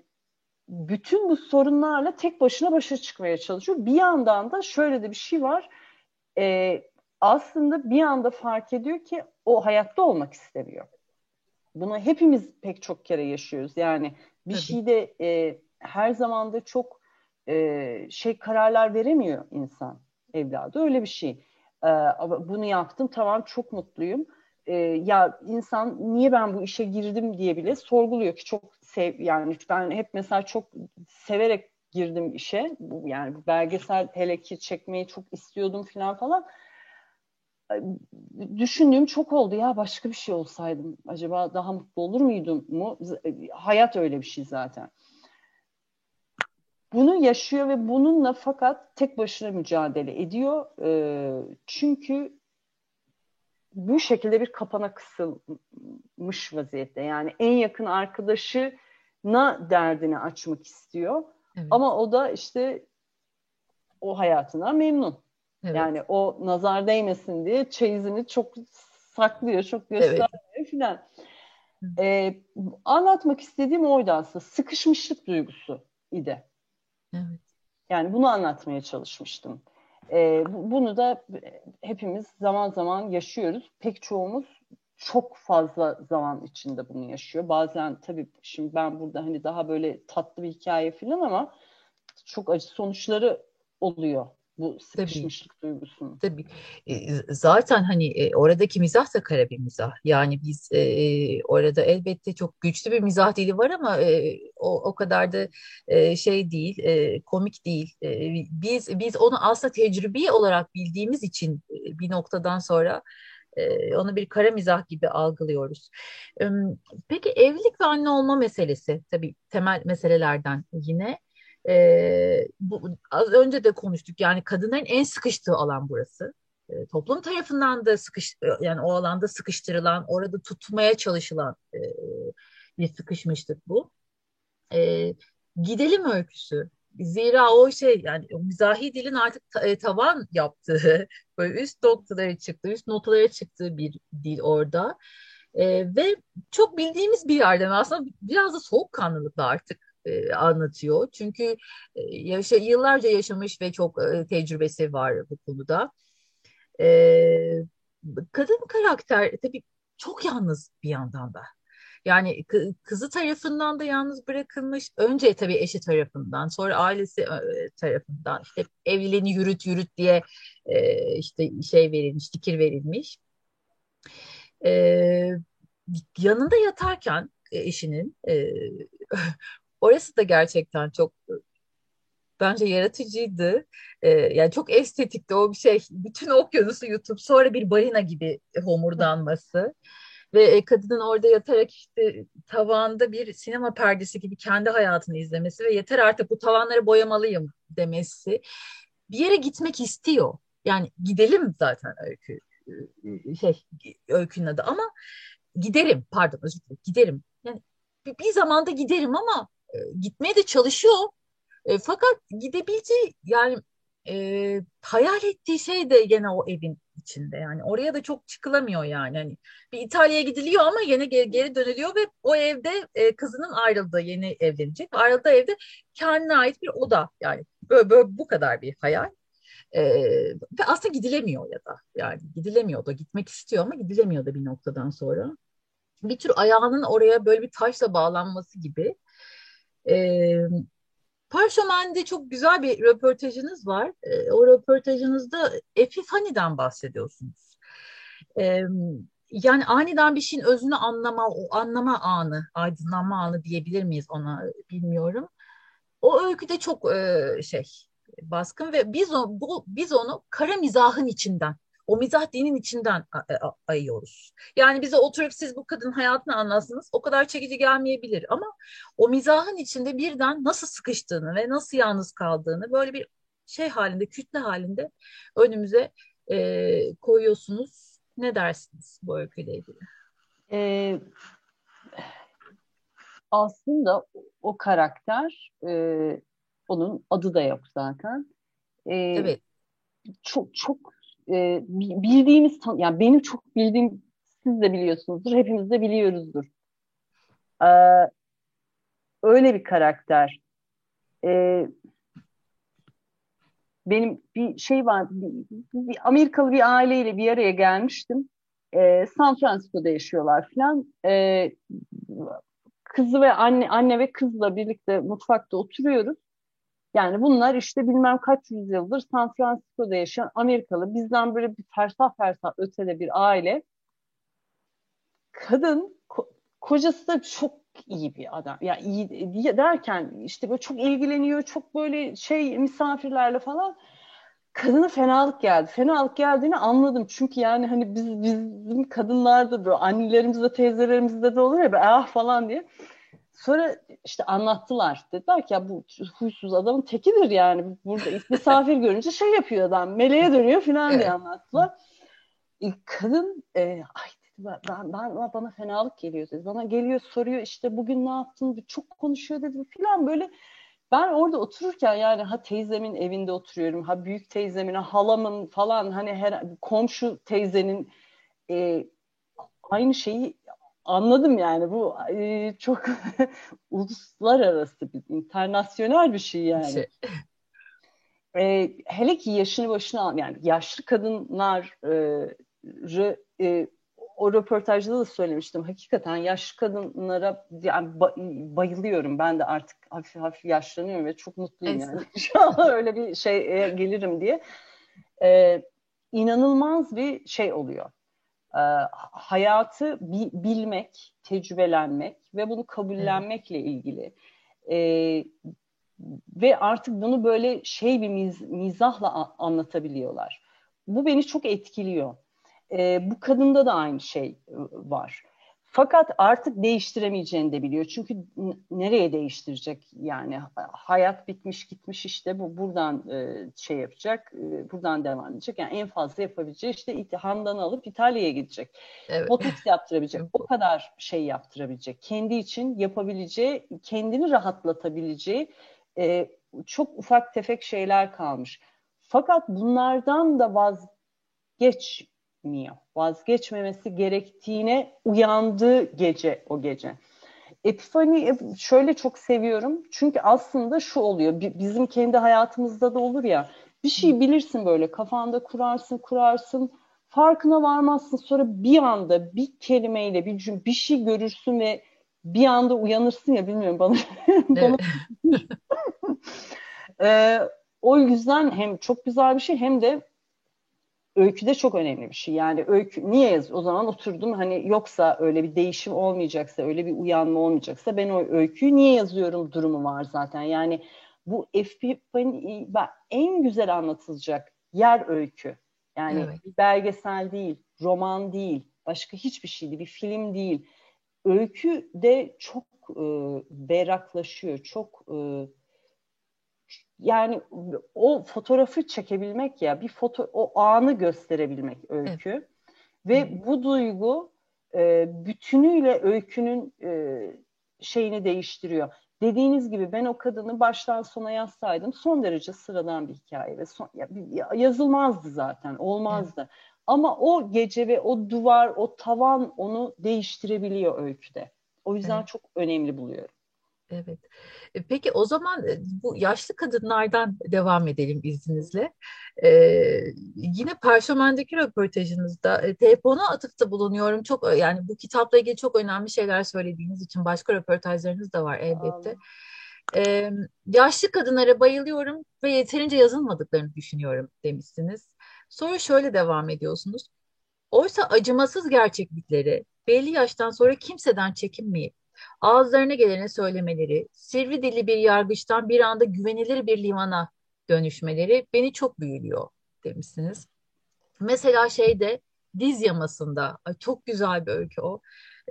bütün bu sorunlarla tek başına başa çıkmaya çalışıyor. Bir yandan da şöyle de bir şey var. E, aslında bir anda fark ediyor ki o hayatta olmak istemiyor. Bunu hepimiz pek çok kere yaşıyoruz. Yani bir Tabii. şeyde e, her zaman da çok e, şey kararlar veremiyor insan evladı. Öyle bir şey. E, bunu yaptım tamam çok mutluyum. E, ya insan niye ben bu işe girdim diye bile sorguluyor ki çok sev yani ben hep mesela çok severek girdim işe. Yani belgesel hele ki çekmeyi çok istiyordum falan falan düşündüğüm çok oldu ya başka bir şey olsaydım acaba daha mutlu olur muydum mu? Hayat öyle bir şey zaten. Bunu yaşıyor ve bununla fakat tek başına mücadele ediyor. E, çünkü bu şekilde bir kapana kısılmış vaziyette. Yani en yakın arkadaşına derdini açmak istiyor. Evet. Ama o da işte o hayatına memnun. Evet. Yani o nazar değmesin diye çeyizini çok saklıyor, çok göstermiyor evet. filan. Ee, anlatmak istediğim oydu aslında. Sıkışmışlık duygusu idi. Evet. Yani bunu anlatmaya çalışmıştım. Ee, bunu da hepimiz zaman zaman yaşıyoruz. Pek çoğumuz çok fazla zaman içinde bunu yaşıyor. Bazen tabii şimdi ben burada hani daha böyle tatlı bir hikaye falan ama çok acı sonuçları oluyor bu sıkışmışlık Tabii. duygusunu. Tabii. zaten hani e, oradaki mizah da kara bir mizah. Yani biz e, orada elbette çok güçlü bir mizah dili var ama e, o, o kadar da e, şey değil, e, komik değil. E, biz biz onu aslında tecrübi olarak bildiğimiz için e, bir noktadan sonra e, onu bir kara mizah gibi algılıyoruz. Peki evlilik ve anne olma meselesi tabii temel meselelerden yine. E, bu, az önce de konuştuk yani kadınların en sıkıştığı alan burası. E, toplum tarafından da sıkış yani o alanda sıkıştırılan, orada tutmaya çalışılan e, bir sıkışmışlık bu. E, gidelim öyküsü. zira o şey yani mizahi dilin artık e, tavan yaptığı böyle üst noktalara çıktığı, üst notalara çıktığı bir dil orada. E, ve çok bildiğimiz bir yerden aslında biraz da soğukkanlılıkla artık e, anlatıyor. Çünkü e, yaşa, yıllarca yaşamış ve çok e, tecrübesi var bu konuda. Kadın karakter tabii çok yalnız bir yandan da. Yani kızı tarafından da yalnız bırakılmış. Önce tabii eşi tarafından, sonra ailesi tarafından işte evliliğini yürüt yürüt diye işte şey verilmiş, fikir verilmiş. Yanında yatarken eşinin orası da gerçekten çok bence yaratıcıydı. yani çok estetikti o bir şey. Bütün okyanusu yutup sonra bir balina gibi homurdanması. Ve e, kadının orada yatarak işte tavanda bir sinema perdesi gibi kendi hayatını izlemesi ve yeter artık bu tavanları boyamalıyım demesi. Bir yere gitmek istiyor. Yani gidelim zaten öykü şey öykünün adı ama giderim pardon özür dilerim giderim. Yani bir, bir zamanda giderim ama gitmeye de çalışıyor. E, fakat gidebileceği yani e, hayal ettiği şey de gene o evin içinde. Yani oraya da çok çıkılamıyor yani. Hani bir İtalya'ya gidiliyor ama yine geri, geri dönülüyor ve o evde e, kızının ayrıldığı yeni evlenecek. Ayrıldığı evde kendine ait bir oda. Yani böyle, böyle bu kadar bir hayal. E, ve aslında gidilemiyor ya da. Yani gidilemiyor da. Gitmek istiyor ama gidilemiyor da bir noktadan sonra. Bir tür ayağının oraya böyle bir taşla bağlanması gibi e, Parşömen'de çok güzel bir röportajınız var. E, o röportajınızda Epifani'den bahsediyorsunuz. E, yani aniden bir şeyin özünü anlama, o anlama anı, aydınlanma anı diyebilir miyiz ona bilmiyorum. O öyküde çok e, şey baskın ve biz, o, bu, biz onu kara mizahın içinden o mizah dinin içinden e, ayıyoruz. Yani bize oturup siz bu kadın hayatını anlatsınız o kadar çekici gelmeyebilir ama o mizahın içinde birden nasıl sıkıştığını ve nasıl yalnız kaldığını böyle bir şey halinde, kütle halinde önümüze e, koyuyorsunuz. Ne dersiniz bu öyküyle ilgili? Ee, aslında o karakter e, onun adı da yok zaten. Ee, evet. Çok çok e, bildiğimiz yani benim çok bildiğim siz de biliyorsunuzdur hepimiz de biliyoruzdur. E, öyle bir karakter. E, benim bir şey var bir, bir Amerikalı bir aileyle bir araya gelmiştim. E, San Francisco'da yaşıyorlar falan. E, kızı ve anne anne ve kızla birlikte mutfakta oturuyoruz. Yani bunlar işte bilmem kaç yüzyıldır San Francisco'da yaşayan Amerikalı, bizden böyle bir fersah fersah ötede bir aile. Kadın, ko kocası da çok iyi bir adam. Ya yani iyi derken işte böyle çok ilgileniyor, çok böyle şey misafirlerle falan. Kadına fenalık geldi. Fenalık geldiğini anladım. Çünkü yani hani biz bizim kadınlarda böyle annelerimizde, teyzelerimizde de olur ya ah falan diye. Sonra işte anlattılar. Dediler ki ya bu huysuz adamın tekidir yani. Burada misafir görünce şey yapıyor adam. Meleğe dönüyor falan diye anlattılar. Kadın e, ay dedi ben, ben, bana fenalık geliyor dedi. Bana geliyor soruyor işte bugün ne yaptın? Çok konuşuyor dedi falan böyle. Ben orada otururken yani ha teyzemin evinde oturuyorum. Ha büyük teyzemin, ha halamın falan hani her komşu teyzenin e, aynı şeyi anladım yani bu e, çok uluslararası bir internasyonel bir şey yani. Şey. E, hele ki yaşını başına al yani yaşlı kadınlar e, e, o röportajda da söylemiştim. Hakikaten yaşlı kadınlara yani ba, bayılıyorum. Ben de artık hafif hafif yaşlanıyorum ve çok mutluyum yani. İnşallah öyle bir şey gelirim diye. Ee, inanılmaz bir şey oluyor e, hayatı bi, bilmek, tecrübelenmek ve bunu kabullenmekle ilgili. E, ve artık bunu böyle şey bir miz, mizahla anlatabiliyorlar. Bu beni çok etkiliyor. E, bu kadında da aynı şey var. Fakat artık değiştiremeyeceğini de biliyor. Çünkü nereye değiştirecek yani hayat bitmiş gitmiş işte bu buradan e, şey yapacak, e, buradan devam edecek. Yani en fazla yapabileceği işte Handan'ı alıp İtalya'ya gidecek. Evet. Botoks yaptırabilecek. o kadar şey yaptırabilecek. Kendi için yapabileceği, kendini rahatlatabileceği e, çok ufak tefek şeyler kalmış. Fakat bunlardan da vazgeçmiyor. Vazgeçmemesi gerektiğine uyandığı gece o gece. Epifani şöyle çok seviyorum. Çünkü aslında şu oluyor. Bizim kendi hayatımızda da olur ya. Bir şey bilirsin böyle kafanda kurarsın kurarsın farkına varmazsın sonra bir anda bir kelimeyle bir cüm bir şey görürsün ve bir anda uyanırsın ya bilmiyorum bana. bana... ee, o yüzden hem çok güzel bir şey hem de öykü de çok önemli bir şey. Yani öykü niye yaz? O zaman oturdum hani yoksa öyle bir değişim olmayacaksa, öyle bir uyanma olmayacaksa ben o öyküyü niye yazıyorum durumu var zaten. Yani bu FPP'nin en güzel anlatılacak yer öykü. Yani evet. bir belgesel değil, roman değil, başka hiçbir şey değil, bir film değil. Öykü de çok e, berraklaşıyor, çok e, yani o fotoğrafı çekebilmek ya bir foto o anı gösterebilmek öykü evet. ve Hı. bu duygu e, bütünüyle öykünün e, şeyini değiştiriyor. Dediğiniz gibi ben o kadını baştan sona yazsaydım son derece sıradan bir hikaye ve son, ya, yazılmazdı zaten olmazdı. Evet. Ama o gece ve o duvar, o tavan onu değiştirebiliyor öyküde. O yüzden evet. çok önemli buluyorum. Evet. E, peki o zaman e, bu yaşlı kadınlardan devam edelim izninizle. Ee, yine Perşemen'deki röportajınızda e, telefona atıfta bulunuyorum. Çok yani bu kitapla ilgili çok önemli şeyler söylediğiniz için başka röportajlarınız da var elbette. Ee, yaşlı kadınlara bayılıyorum ve yeterince yazılmadıklarını düşünüyorum demişsiniz. Sonra şöyle devam ediyorsunuz. Oysa acımasız gerçeklikleri belli yaştan sonra kimseden çekinmeyip ağızlarına geleni söylemeleri, sivri dilli bir yargıçtan bir anda güvenilir bir limana dönüşmeleri beni çok büyülüyor demişsiniz. Mesela şeyde diz yamasında çok güzel bir öykü o.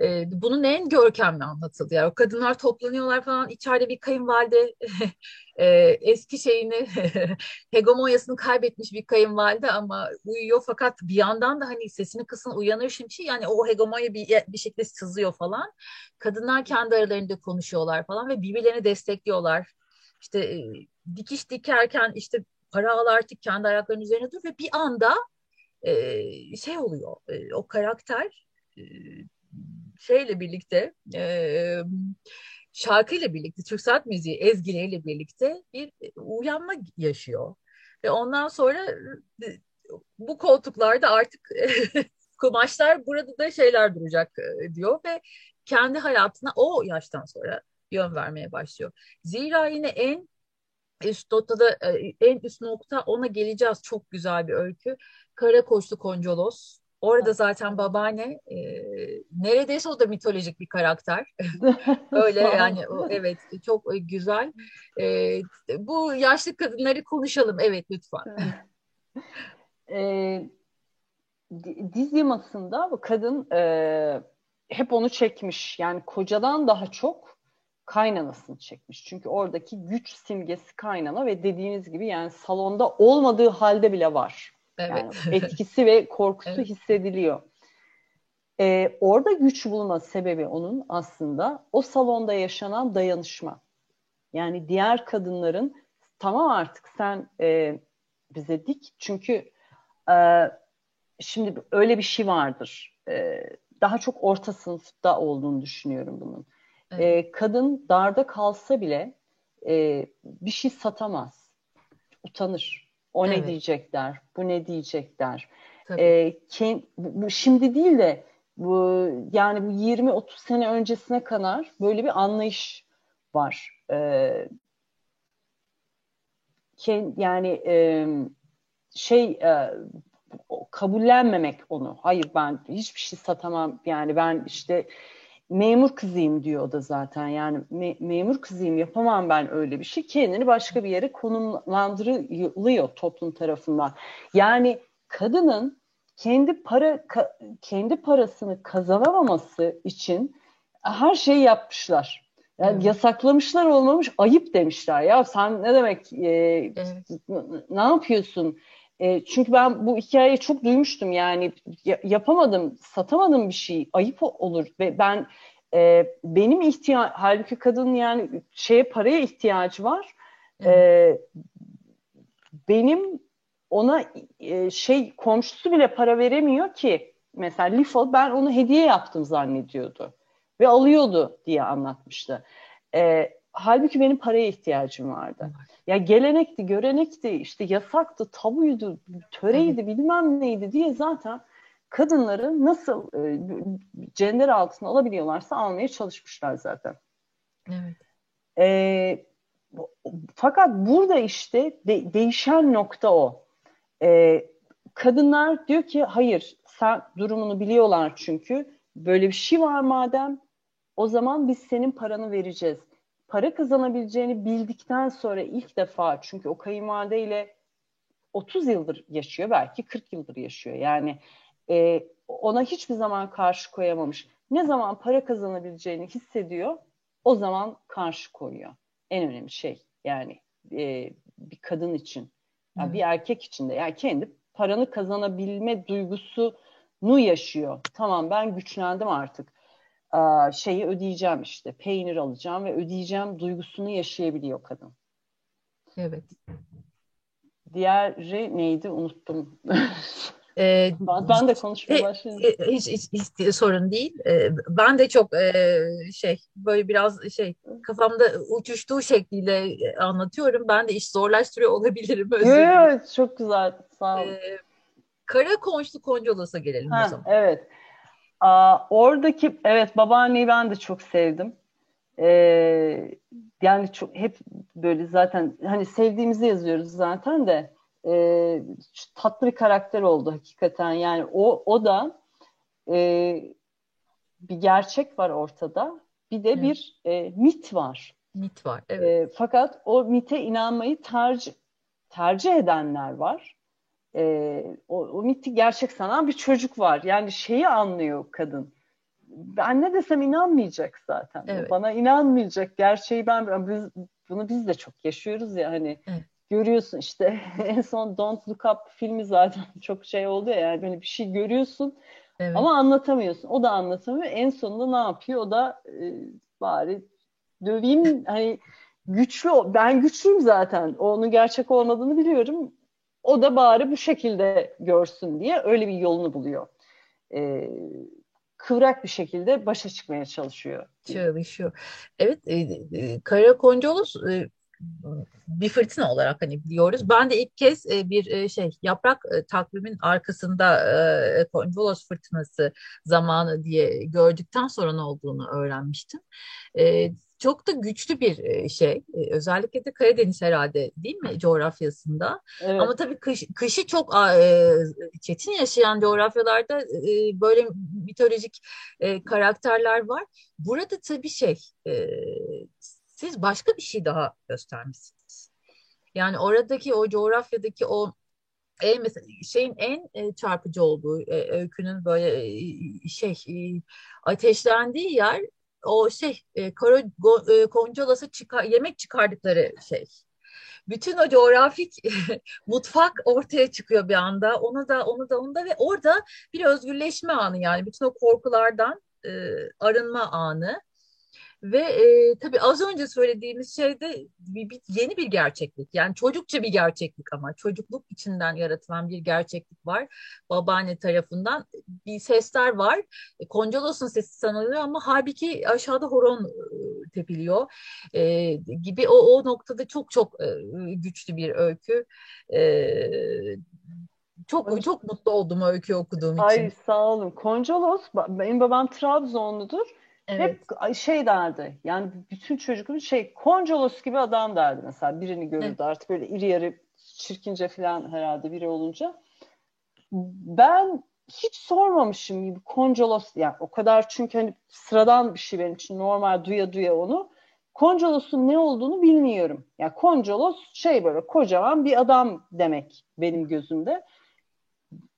Ee, bunun en görkemli anlatıldı. Yani o kadınlar toplanıyorlar falan içeride bir kayınvalide e, eski şeyini hegemonyasını kaybetmiş bir kayınvalide ama uyuyor fakat bir yandan da hani sesini kısın uyanır şimdi şey yani o hegemonya bir, bir şekilde sızıyor falan. Kadınlar kendi aralarında konuşuyorlar falan ve birbirlerini destekliyorlar. İşte e, dikiş dikerken işte para al artık kendi ayaklarının üzerine dur ve bir anda e, şey oluyor e, o karakter e, şeyle birlikte e, şarkıyla birlikte Türk sanat müziği ezgileriyle birlikte bir uyanma yaşıyor. Ve ondan sonra bu koltuklarda artık kumaşlar burada da şeyler duracak diyor ve kendi hayatına o yaştan sonra yön vermeye başlıyor. Zira yine en üst noktada en üst nokta ona geleceğiz. Çok güzel bir öykü. Kara Koçlu Koncolos Orada zaten babaanne e, neredeyse o da mitolojik bir karakter. Öyle yani o, evet çok e, güzel. E, bu yaşlı kadınları konuşalım evet lütfen. e, diz yamasında bu kadın e, hep onu çekmiş. Yani kocadan daha çok kaynanasını çekmiş. Çünkü oradaki güç simgesi kaynana ve dediğiniz gibi yani salonda olmadığı halde bile var. Evet. Yani etkisi ve korkusu evet. hissediliyor. Ee, orada güç bulma sebebi onun aslında o salonda yaşanan dayanışma. Yani diğer kadınların tamam artık sen e, bize dik çünkü e, şimdi öyle bir şey vardır. E, daha çok orta sınıfta olduğunu düşünüyorum bunun. Evet. E, kadın darda kalsa bile e, bir şey satamaz. Utanır o evet. ne diyecekler, bu ne diyecekler. Ee, kend, bu, bu şimdi değil de bu yani bu 20-30 sene öncesine kadar böyle bir anlayış var. Ee, kend, yani e, şey e, kabullenmemek onu. Hayır ben hiçbir şey satamam. Yani ben işte memur kızıyım diyor o da zaten. Yani me- memur kızıyım yapamam ben öyle bir şey. Kendini başka bir yere konumlandırılıyor toplum tarafından. Yani kadının kendi para ka- kendi parasını kazanamaması için her şeyi yapmışlar. Yani evet. yasaklamışlar olmamış ayıp demişler ya sen ne demek e, evet. ne yapıyorsun e, çünkü ben bu hikayeyi çok duymuştum yani. Yapamadım, satamadım bir şey. Ayıp olur. Ve ben e, benim ihtiyaç halbuki kadın yani şeye paraya ihtiyacı var. Evet. E, benim ona e, şey komşusu bile para veremiyor ki. Mesela Lifo ben onu hediye yaptım zannediyordu ve alıyordu diye anlatmıştı. E, halbuki benim paraya ihtiyacım vardı. Ya gelenekti, görenekti, işte yasaktı, tabuydu, töreydi, bilmem neydi diye zaten kadınları nasıl e, cender altına alabiliyorlarsa almaya çalışmışlar zaten. Evet. E, fakat burada işte de, değişen nokta o. E, kadınlar diyor ki hayır sen durumunu biliyorlar çünkü böyle bir şey var madem o zaman biz senin paranı vereceğiz. Para kazanabileceğini bildikten sonra ilk defa çünkü o kayınvalideyle 30 yıldır yaşıyor belki 40 yıldır yaşıyor. Yani e, ona hiçbir zaman karşı koyamamış. Ne zaman para kazanabileceğini hissediyor o zaman karşı koyuyor. En önemli şey yani e, bir kadın için yani evet. bir erkek için de yani kendi paranı kazanabilme duygusunu yaşıyor. Tamam ben güçlendim artık. Şeyi ödeyeceğim işte peynir alacağım ve ödeyeceğim duygusunu yaşayabiliyor kadın. Evet. Diğeri neydi unuttum. Ee, ben, ben de konuşmaya e, başladım. E, hiç, hiç, hiç sorun değil. Ben de çok şey böyle biraz şey kafamda uçuştuğu şekliyle anlatıyorum. Ben de iş zorlaştırıyor olabilirim. Evet çok güzel. Sağ olun. Ee, Kara Konçlu Koncolos'a gelelim ha, o zaman. Evet. Aa, oradaki evet babaanneyi ben de çok sevdim. Ee, yani çok hep böyle zaten hani sevdiğimizi yazıyoruz zaten de e, tatlı bir karakter oldu hakikaten. Yani o o da e, bir gerçek var ortada. Bir de evet. bir e, mit var. Mit var. Evet. E, fakat o mite inanmayı tercih tercih edenler var. E, o, o miti gerçek sanan bir çocuk var. Yani şeyi anlıyor kadın. Ben ne desem inanmayacak zaten. Evet. Bana inanmayacak. Gerçeği ben biz, bunu biz de çok yaşıyoruz ya hani. Evet görüyorsun işte en son Don't Look Up filmi zaten çok şey oldu ya yani böyle bir şey görüyorsun evet. ama anlatamıyorsun. O da anlatamıyor. En sonunda ne yapıyor? O da e, bari döveyim hani güçlü ben güçlüyüm zaten. Onun gerçek olmadığını biliyorum. O da bari bu şekilde görsün diye öyle bir yolunu buluyor. Ee, kıvrak bir şekilde başa çıkmaya çalışıyor. Çalışıyor. Evet, e, e, Kara Koncolos e, bir fırtına olarak hani biliyoruz. Ben de ilk kez e, bir e, şey yaprak e, takvimin arkasında e, Konvolos fırtınası zamanı diye gördükten sonra ne olduğunu öğrenmiştim. Çok da güçlü bir şey. özellikle de Karadeniz herhalde değil mi coğrafyasında. Evet. Ama tabii kış, kışı çok çetin yaşayan coğrafyalarda böyle mitolojik karakterler var. Burada tabii şey siz başka bir şey daha göstermişsiniz. Yani oradaki o coğrafyadaki o en mesela şeyin en e, çarpıcı olduğu e, öykünün böyle e, şey e, ateşlendiği yer o şey e, Karo, go, e, Koncolos'a çıkar, yemek çıkardıkları şey. Bütün o coğrafik mutfak ortaya çıkıyor bir anda. Onu da onu da onu da ve orada bir özgürleşme anı yani bütün o korkulardan e, arınma anı. Ve e, tabii az önce söylediğimiz şey de bir, bir, yeni bir gerçeklik. Yani çocukça bir gerçeklik ama çocukluk içinden yaratılan bir gerçeklik var. Babaanne tarafından bir sesler var. E, Koncalos'un sesi sanılıyor ama halbuki aşağıda horon e, tepiliyor e, gibi o, o noktada çok çok e, güçlü bir öykü. E, çok çok mutlu oldum öykü okuduğum için. Ay sağ olun. Koncalos, benim babam Trabzonludur. Evet. Hep şey derdi. Yani bütün çocukluğum şey Koncolos gibi adam derdi mesela. Birini görürdü evet. artık böyle iri yarı çirkince falan herhalde biri olunca. Ben hiç sormamışım gibi Koncolos yani o kadar çünkü hani sıradan bir şey benim için normal duya duya onu. Koncolos'un ne olduğunu bilmiyorum. Yani Koncolos şey böyle kocaman bir adam demek benim gözümde.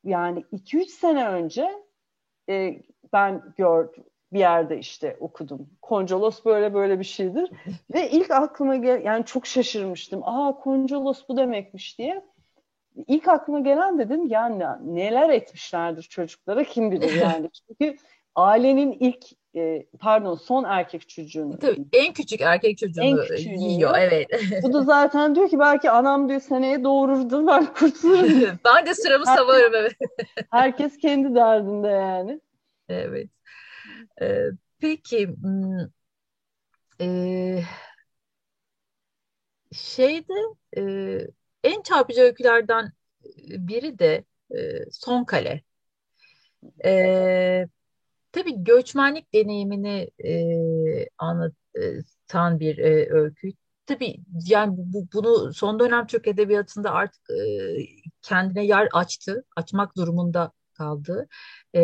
Yani 2-3 sene önce e, ben gördüm bir yerde işte okudum. Koncolos böyle böyle bir şeydir. Ve ilk aklıma gel yani çok şaşırmıştım. Aa Koncolos bu demekmiş diye. İlk aklıma gelen dedim yani neler etmişlerdir çocuklara kim bilir yani. Çünkü ailenin ilk e, pardon son erkek çocuğunu. Tabii en küçük erkek çocuğunu en yiyor. Evet. Bu da zaten diyor ki belki anam diyor seneye doğururdu ben kurtulurum. ben de sıramı savarım evet. Herkes kendi derdinde yani. Evet. Ee, peki hmm, e, şeyde e, en çarpıcı öykülerden biri de e, Son Kale. E, tabii göçmenlik deneyimini e, anlatan bir e, öykü. Tabii yani bu, bunu son dönem Türk Edebiyatı'nda artık e, kendine yer açtı, açmak durumunda kaldı. E,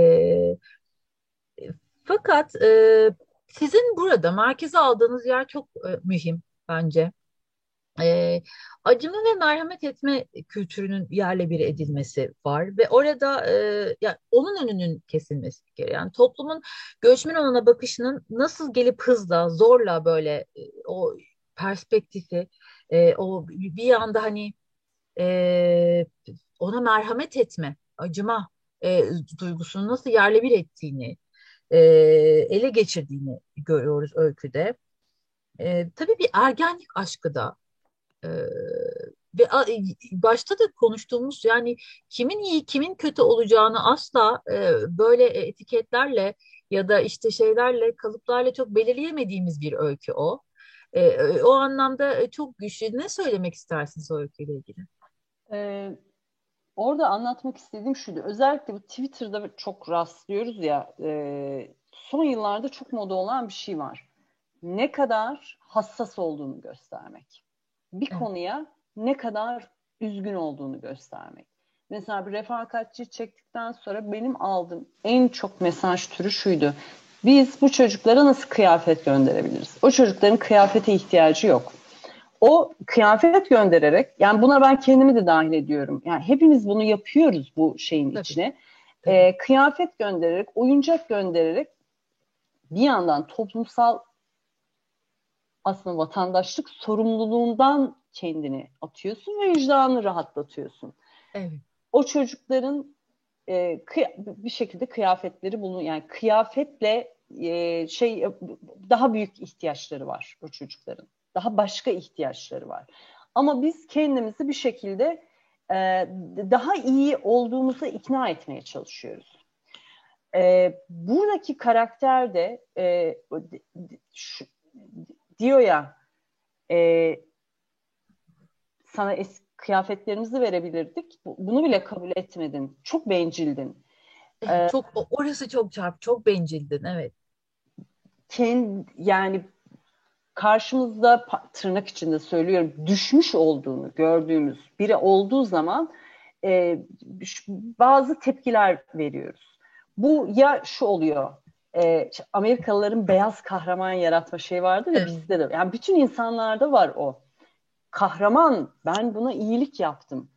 fakat e, sizin burada merkeze aldığınız yer çok e, mühim bence. E, acıma ve merhamet etme kültürünün yerle bir edilmesi var ve orada e, yani onun önünün kesilmesi gerekiyor. Yani toplumun göçmen olana bakışının nasıl gelip hızla, zorla böyle e, o perspektifi, e, o bir yanda hani e, ona merhamet etme, acıma e, duygusunu nasıl yerle bir ettiğini, e, ele geçirdiğini görüyoruz öyküde. E, tabii bir ergenlik aşkı da e, ve başta da konuştuğumuz yani kimin iyi kimin kötü olacağını asla e, böyle etiketlerle ya da işte şeylerle kalıplarla çok belirleyemediğimiz bir öykü o. E, o anlamda çok güçlü. Ne söylemek istersiniz o öyküyle ilgili? Orada anlatmak istediğim şuydu. Özellikle bu Twitter'da çok rastlıyoruz ya e, son yıllarda çok moda olan bir şey var. Ne kadar hassas olduğunu göstermek bir evet. konuya ne kadar üzgün olduğunu göstermek. Mesela bir refakatçi çektikten sonra benim aldığım en çok mesaj türü şuydu. Biz bu çocuklara nasıl kıyafet gönderebiliriz? O çocukların kıyafete ihtiyacı yok. O kıyafet göndererek, yani buna ben kendimi de dahil ediyorum. Yani hepimiz bunu yapıyoruz bu şeyin Tabii. içine. Tabii. Ee, kıyafet göndererek, oyuncak göndererek bir yandan toplumsal aslında vatandaşlık sorumluluğundan kendini atıyorsun ve vicdanını rahatlatıyorsun. Evet. O çocukların e, bir şekilde kıyafetleri bulun yani kıyafetle e, şey daha büyük ihtiyaçları var o çocukların. Daha başka ihtiyaçları var. Ama biz kendimizi bir şekilde e, daha iyi olduğumuza ikna etmeye çalışıyoruz. E, buradaki karakter de e, şu, diyor ya e, sana eski kıyafetlerimizi verebilirdik. Bunu bile kabul etmedin. Çok bencildin. Ee, çok orası çok çarp, çok bencildin evet. Kend, yani karşımızda tırnak içinde söylüyorum düşmüş olduğunu gördüğümüz biri olduğu zaman e, bazı tepkiler veriyoruz. Bu ya şu oluyor e, Amerikalıların beyaz kahraman yaratma şey vardır ya bizde de. Yani bütün insanlarda var o. Kahraman ben buna iyilik yaptım.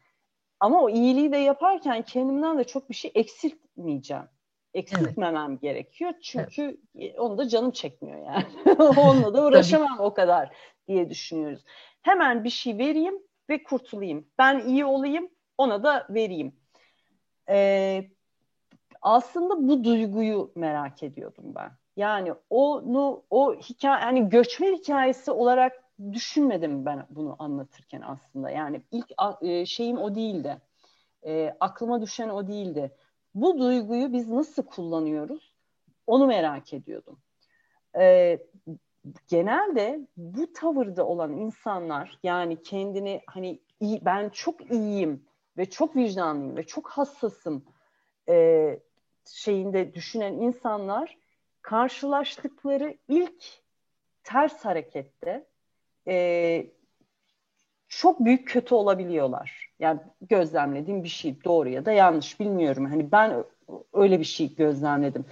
Ama o iyiliği de yaparken kendimden de çok bir şey eksiltmeyeceğim. Eksiltmemem evet. gerekiyor. Çünkü evet. onu da canım çekmiyor yani. Onunla da uğraşamam o kadar diye düşünüyoruz. Hemen bir şey vereyim ve kurtulayım. Ben iyi olayım ona da vereyim. Ee, aslında bu duyguyu merak ediyordum ben. Yani onu o hikaye yani göçmen hikayesi olarak düşünmedim ben bunu anlatırken aslında. Yani ilk e, şeyim o değildi. E, aklıma düşen o değildi. Bu duyguyu biz nasıl kullanıyoruz? Onu merak ediyordum. E, genelde bu tavırda olan insanlar yani kendini hani iyi, ben çok iyiyim ve çok vicdanlıyım ve çok hassasım e, şeyinde düşünen insanlar karşılaştıkları ilk ters harekette e, çok büyük kötü olabiliyorlar. Yani gözlemlediğim bir şey doğru ya da yanlış bilmiyorum. Hani ben öyle bir şey gözlemledim.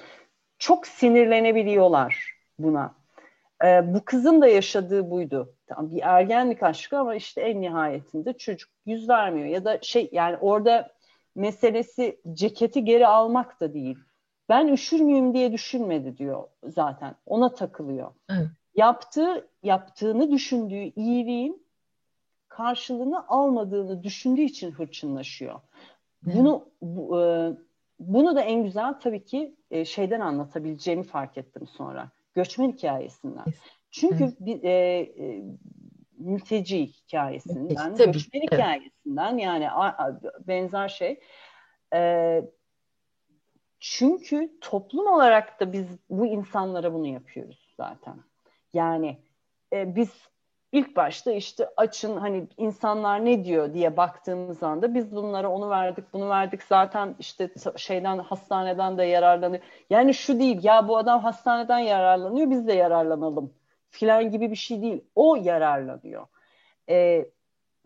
Çok sinirlenebiliyorlar buna. Ee, bu kızın da yaşadığı buydu. Tamam, bir ergenlik aşkı ama işte en nihayetinde çocuk yüz vermiyor ya da şey yani orada meselesi ceketi geri almak da değil. Ben üşür müyüm diye düşünmedi diyor zaten. Ona takılıyor. Evet. Yaptığı, yaptığını düşündüğü iyiliğin karşılığını almadığını düşündüğü için hırçınlaşıyor. Bunu bu, e, bunu da en güzel tabii ki e, şeyden anlatabileceğimi fark ettim sonra. Göçmen hikayesinden. Çünkü evet. bir, e, e, mülteci hikayesinden, Tabii, göçmen evet. hikayesinden yani a, a, benzer şey. E, çünkü toplum olarak da biz bu insanlara bunu yapıyoruz zaten. Yani e, biz ilk başta işte açın hani insanlar ne diyor diye baktığımız anda biz bunlara onu verdik bunu verdik zaten işte şeyden hastaneden de yararlanıyor. Yani şu değil ya bu adam hastaneden yararlanıyor biz de yararlanalım filan gibi bir şey değil. O yararlanıyor. Ee,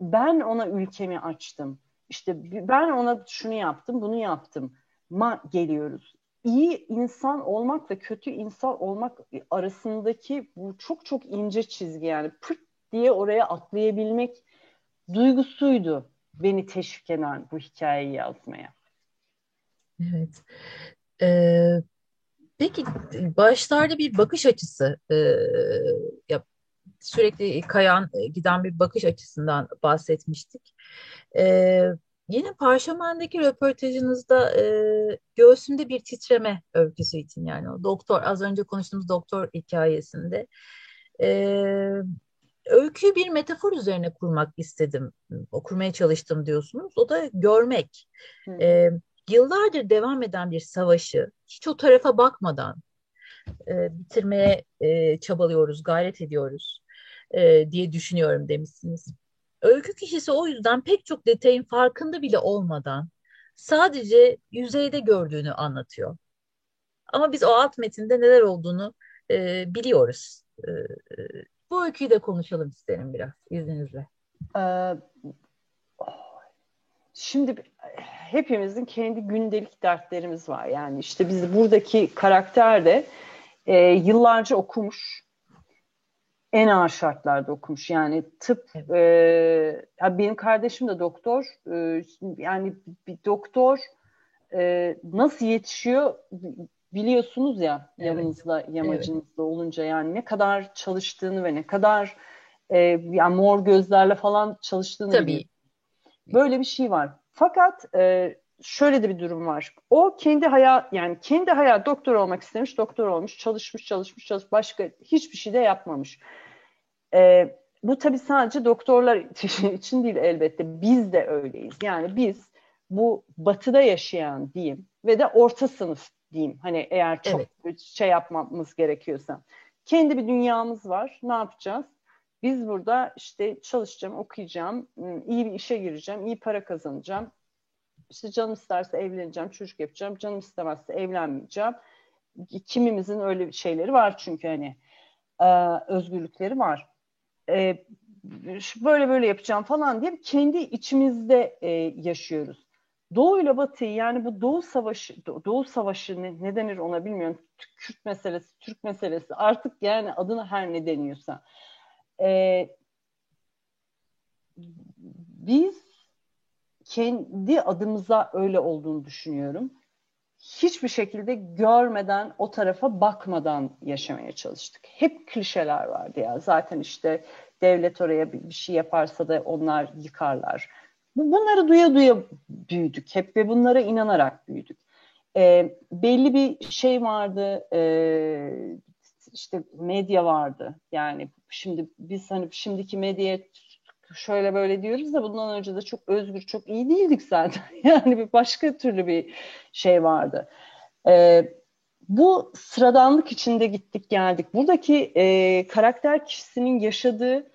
ben ona ülkemi açtım. İşte ben ona şunu yaptım bunu yaptım ma geliyoruz. İyi insan olmak ve kötü insan olmak arasındaki bu çok çok ince çizgi yani pırt diye oraya atlayabilmek duygusuydu beni teşvik eden bu hikayeyi yazmaya. Evet. Ee, peki başlarda bir bakış açısı e, ya, sürekli kayan giden bir bakış açısından bahsetmiştik. Ee, Yine Parşömen'deki röportajınızda e, göğsünde bir titreme öyküsü için yani o doktor az önce konuştuğumuz doktor hikayesinde e, öyküyü bir metafor üzerine kurmak istedim, okurmaya çalıştım diyorsunuz. O da görmek. E, yıllardır devam eden bir savaşı hiç o tarafa bakmadan e, bitirmeye e, çabalıyoruz, gayret ediyoruz e, diye düşünüyorum demişsiniz. Öykü kişisi o yüzden pek çok detayın farkında bile olmadan sadece yüzeyde gördüğünü anlatıyor. Ama biz o alt metinde neler olduğunu e, biliyoruz. E, e, bu öyküyü de konuşalım isterim biraz izninizle. Ee, şimdi hepimizin kendi gündelik dertlerimiz var. Yani işte biz buradaki karakter de e, yıllarca okumuş, en ağır şartlarda okumuş. Yani tıp e, benim kardeşim de doktor. E, yani bir doktor e, nasıl yetişiyor biliyorsunuz ya evet. yanınızda yamacınızda evet. olunca yani ne kadar çalıştığını ve ne kadar e, yani mor gözlerle falan çalıştığını Tabii. Böyle bir şey var. Fakat e, şöyle de bir durum var. O kendi hayat yani kendi hayat doktor olmak istemiş, doktor olmuş, çalışmış, çalışmış, çalışmış, başka hiçbir şey de yapmamış. E, bu tabii sadece doktorlar için değil elbette. Biz de öyleyiz. Yani biz bu batıda yaşayan diyeyim ve de orta sınıf diyeyim. Hani eğer çok evet. şey yapmamız gerekiyorsa. Kendi bir dünyamız var. Ne yapacağız? Biz burada işte çalışacağım, okuyacağım, iyi bir işe gireceğim, iyi para kazanacağım. İşte canım isterse evleneceğim, çocuk yapacağım. Canım istemezse evlenmeyeceğim. Kimimizin öyle şeyleri var çünkü hani özgürlükleri var e, böyle böyle yapacağım falan diye kendi içimizde e, yaşıyoruz. Doğu ile Batı'yı yani bu Doğu Savaşı, Doğu Savaşı ne, ne denir ona bilmiyorum. Kürt meselesi, Türk meselesi artık yani adını her ne deniyorsa. E, biz kendi adımıza öyle olduğunu düşünüyorum. Hiçbir şekilde görmeden, o tarafa bakmadan yaşamaya çalıştık. Hep klişeler vardı ya. Zaten işte devlet oraya bir şey yaparsa da onlar yıkarlar. Bunları duya duya büyüdük hep ve bunlara inanarak büyüdük. E, belli bir şey vardı, e, işte medya vardı. Yani şimdi biz hani şimdiki medyaya şöyle böyle diyoruz da bundan önce de çok özgür, çok iyi değildik zaten. Yani bir başka türlü bir şey vardı. E, bu sıradanlık içinde gittik geldik. Buradaki e, karakter kişisinin yaşadığı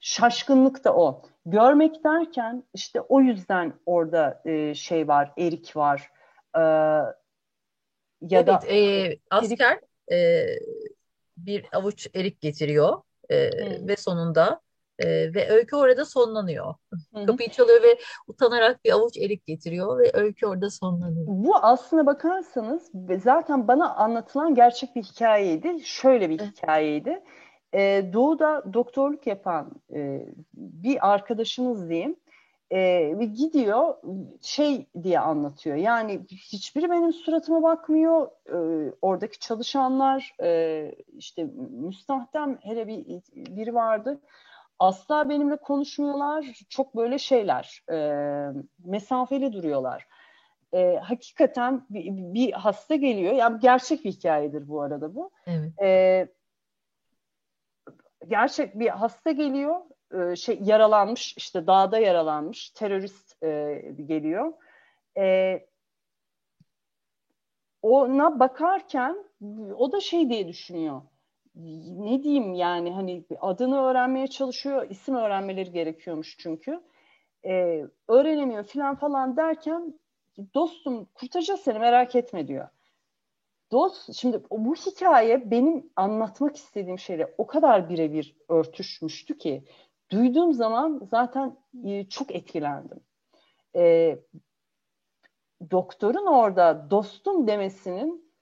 şaşkınlık da o. Görmek derken işte o yüzden orada e, şey var, erik var. E, ya evet, da e, asker erik... e, bir avuç erik getiriyor e, ve sonunda e, ve öykü orada sonlanıyor. Hı-hı. Kapıyı çalıyor ve utanarak bir avuç erik getiriyor ve öykü orada sonlanıyor. Bu aslına bakarsanız zaten bana anlatılan gerçek bir hikayeydi. Şöyle bir hikayeydi e, Doğu'da doktorluk yapan e, bir arkadaşımız diyeyim e, gidiyor şey diye anlatıyor. Yani hiçbiri benim suratıma bakmıyor. E, oradaki çalışanlar e, işte müstahdem hele bir biri vardı. Asla benimle konuşmuyorlar. Çok böyle şeyler. E, mesafeli duruyorlar. e, hakikaten bir, bir hasta geliyor. Yani gerçek bir hikayedir bu arada bu. Evet. E, gerçek bir hasta geliyor. E, şey yaralanmış işte dağda yaralanmış terörist e, geliyor. E, ona bakarken o da şey diye düşünüyor. Ne diyeyim yani hani adını öğrenmeye çalışıyor. isim öğrenmeleri gerekiyormuş çünkü. Ee, öğrenemiyor falan falan derken dostum kurtaracağız seni merak etme diyor. Dost, şimdi bu hikaye benim anlatmak istediğim şeyle o kadar birebir örtüşmüştü ki duyduğum zaman zaten e, çok etkilendim. E, doktorun orada dostum demesinin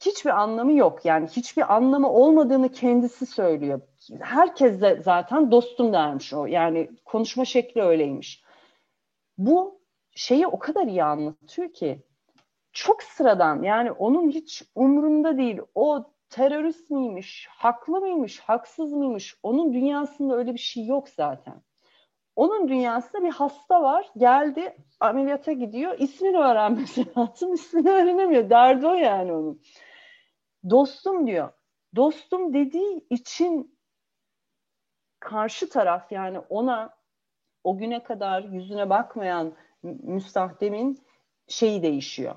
hiçbir anlamı yok. Yani hiçbir anlamı olmadığını kendisi söylüyor. Herkes de zaten dostum dermiş o. Yani konuşma şekli öyleymiş. Bu şeyi o kadar iyi anlatıyor ki çok sıradan yani onun hiç umrunda değil. O terörist miymiş, haklı mıymış, haksız mıymış? Onun dünyasında öyle bir şey yok zaten. Onun dünyasında bir hasta var. Geldi ameliyata gidiyor. İsmini öğrenmesi lazım. İsmini öğrenemiyor. Derdi o yani onun. Dostum diyor. Dostum dediği için karşı taraf yani ona o güne kadar yüzüne bakmayan müstahdemin şeyi değişiyor.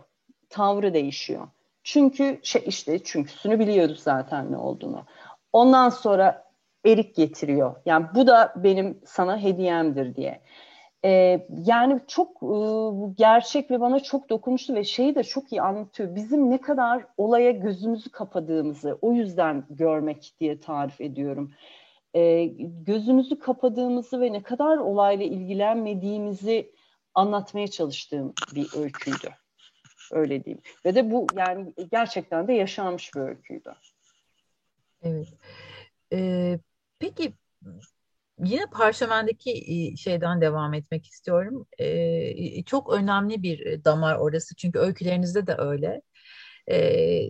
Tavrı değişiyor. Çünkü şey işte çünküsünü biliyoruz zaten ne olduğunu. Ondan sonra erik getiriyor. Yani bu da benim sana hediyemdir diye. Ee, yani çok e, gerçek ve bana çok dokunmuştu ve şeyi de çok iyi anlatıyor. Bizim ne kadar olaya gözümüzü kapadığımızı o yüzden görmek diye tarif ediyorum. Ee, gözümüzü kapadığımızı ve ne kadar olayla ilgilenmediğimizi anlatmaya çalıştığım bir öyküydü. Öyle diyeyim. Ve de bu yani gerçekten de yaşanmış bir öyküydü. Evet. Ee, peki yine parşömendeki e, şeyden devam etmek istiyorum. Ee, çok önemli bir damar orası çünkü öykülerinizde de öyle. Ee,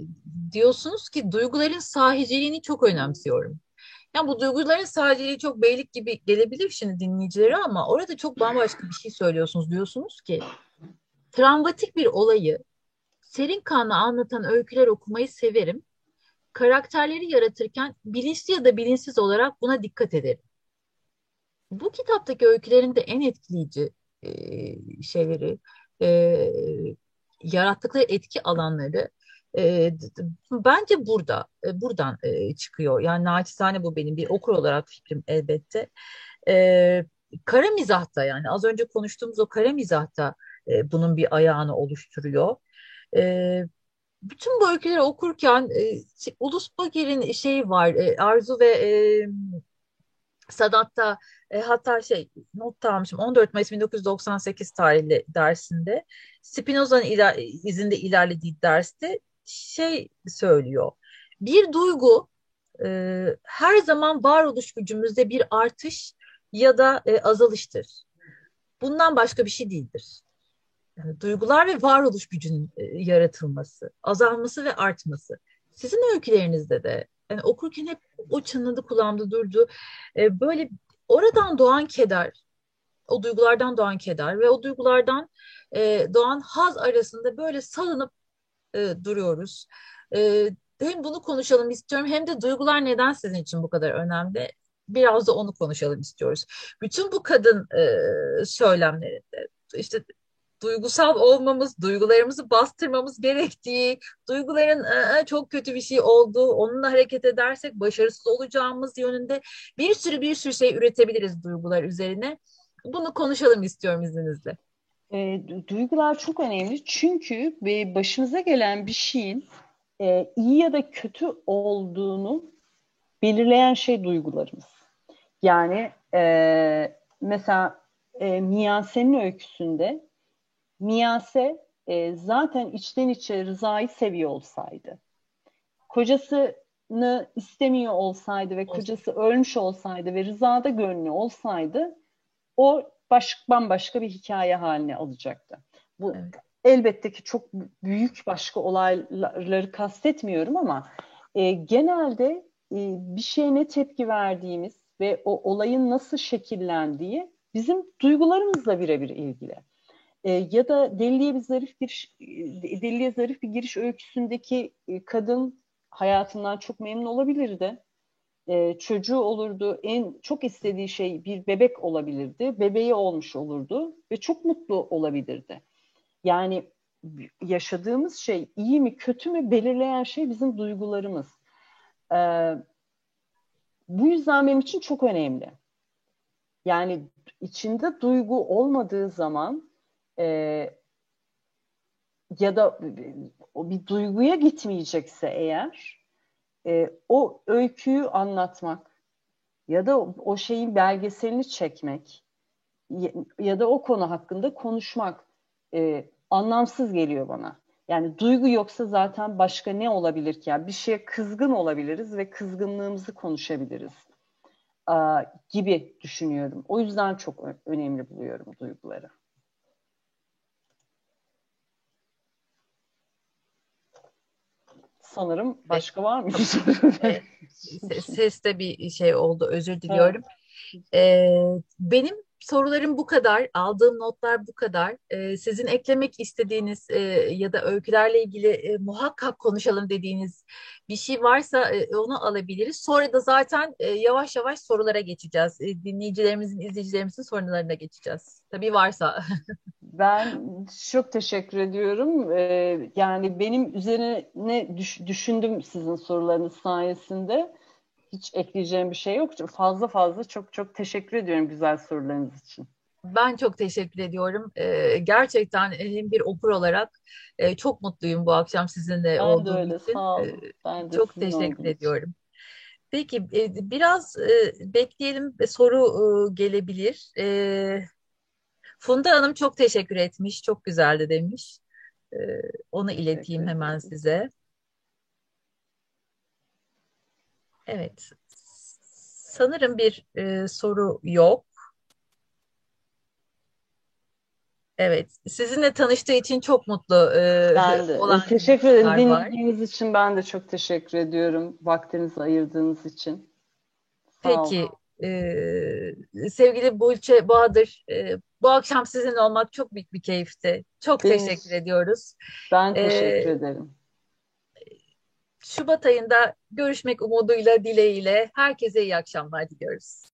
diyorsunuz ki duyguların sahiciliğini çok önemsiyorum. Yani bu duyguların sahiciliği çok beylik gibi gelebilir şimdi dinleyicilere ama orada çok bambaşka bir şey söylüyorsunuz. Diyorsunuz ki travmatik bir olayı serin kanlı anlatan öyküler okumayı severim karakterleri yaratırken bilinçli ya da bilinçsiz olarak buna dikkat ederim. Bu kitaptaki öykülerin de en etkileyici e, şeyleri, e, yarattıkları etki alanları e, bence burada, e, buradan e, çıkıyor. Yani naçizane bu benim bir okur olarak fikrim elbette. E, kara mizahta yani az önce konuştuğumuz o kara mizahta e, bunun bir ayağını oluşturuyor. E, bütün bu öyküleri okurken e, şey, Ulus Bager'in şeyi var, e, Arzu ve e, Sadat'ta e, hatta şey not almışım 14 Mayıs 1998 tarihli dersinde Spinoza'nın iler, izinde ilerlediği derste şey söylüyor. Bir duygu e, her zaman varoluş gücümüzde bir artış ya da e, azalıştır. Bundan başka bir şey değildir. Yani duygular ve varoluş gücünün e, yaratılması, azalması ve artması. Sizin öykülerinizde de yani okurken hep o çınladı kulağımda durdu. E, böyle oradan doğan keder, o duygulardan doğan keder ve o duygulardan e, doğan haz arasında böyle salınıp e, duruyoruz. E, hem bunu konuşalım istiyorum hem de duygular neden sizin için bu kadar önemli? Biraz da onu konuşalım istiyoruz. Bütün bu kadın e, söylemlerinde işte duygusal olmamız, duygularımızı bastırmamız gerektiği, duyguların e, çok kötü bir şey olduğu, onunla hareket edersek başarısız olacağımız yönünde bir sürü bir sürü şey üretebiliriz duygular üzerine. Bunu konuşalım istiyorum izninizle. E, duygular çok önemli çünkü başımıza gelen bir şeyin e, iyi ya da kötü olduğunu belirleyen şey duygularımız. Yani e, mesela e, Miyase'nin öyküsünde Miyase e, zaten içten içe Rıza'yı seviyor olsaydı, kocasını istemiyor olsaydı ve kocası ölmüş olsaydı ve Rıza'da gönlü olsaydı o baş, bambaşka bir hikaye haline alacaktı. Bu evet. elbette ki çok büyük başka olayları kastetmiyorum ama e, genelde e, bir şeye ne tepki verdiğimiz ve o olayın nasıl şekillendiği bizim duygularımızla birebir ilgili. E, ya da Deliye bir zarif bir Deliye zarif bir giriş öyküsündeki e, kadın hayatından çok memnun olabilirdi. E, çocuğu olurdu. En çok istediği şey bir bebek olabilirdi. Bebeği olmuş olurdu ve çok mutlu olabilirdi. Yani yaşadığımız şey iyi mi kötü mü belirleyen şey bizim duygularımız. Ee, bu yüzden benim için çok önemli. Yani içinde duygu olmadığı zaman e, ya da o bir duyguya gitmeyecekse eğer e, o öyküyü anlatmak ya da o, şeyin belgeselini çekmek ya, da o konu hakkında konuşmak e, anlamsız geliyor bana. Yani duygu yoksa zaten başka ne olabilir ki? Yani bir şeye kızgın olabiliriz ve kızgınlığımızı konuşabiliriz gibi düşünüyorum. O yüzden çok önemli buluyorum duyguları. Sanırım başka var mı? Seste bir şey oldu özür diliyorum. Evet. Ee, benim sorularım bu kadar, aldığım notlar bu kadar. Ee, sizin eklemek istediğiniz e, ya da öykülerle ilgili e, muhakkak konuşalım dediğiniz bir şey varsa e, onu alabiliriz. Sonra da zaten e, yavaş yavaş sorulara geçeceğiz. E, dinleyicilerimizin, izleyicilerimizin sorularına geçeceğiz. Tabii varsa. ben çok teşekkür ediyorum. Ee, yani benim üzerine düş, düşündüm sizin sorularınız sayesinde hiç ekleyeceğim bir şey yok. Fazla fazla çok çok teşekkür ediyorum güzel sorularınız için. Ben çok teşekkür ediyorum. Ee, gerçekten hem bir okur olarak e, çok mutluyum bu akşam sizinle ben olduğum de öyle, için. Sağ olun. Ben de çok teşekkür ediyorum. Peki e, biraz e, bekleyelim soru e, gelebilir. E, Funda Hanım çok teşekkür etmiş. Çok güzeldi demiş. E, onu ileteyim hemen size. Evet. Sanırım bir e, soru yok. Evet. Sizinle tanıştığı için çok mutlu e, ben de. olan Teşekkür ederim. Dinlediğiniz için ben de çok teşekkür ediyorum. Vaktinizi ayırdığınız için. Sağ Peki. E, sevgili Bulçe Bahadır, e, bu akşam sizinle olmak çok büyük bir keyifti. Çok Benim, teşekkür ediyoruz. Ben teşekkür ee, ederim. Şubat ayında görüşmek umuduyla, dileğiyle herkese iyi akşamlar diliyoruz.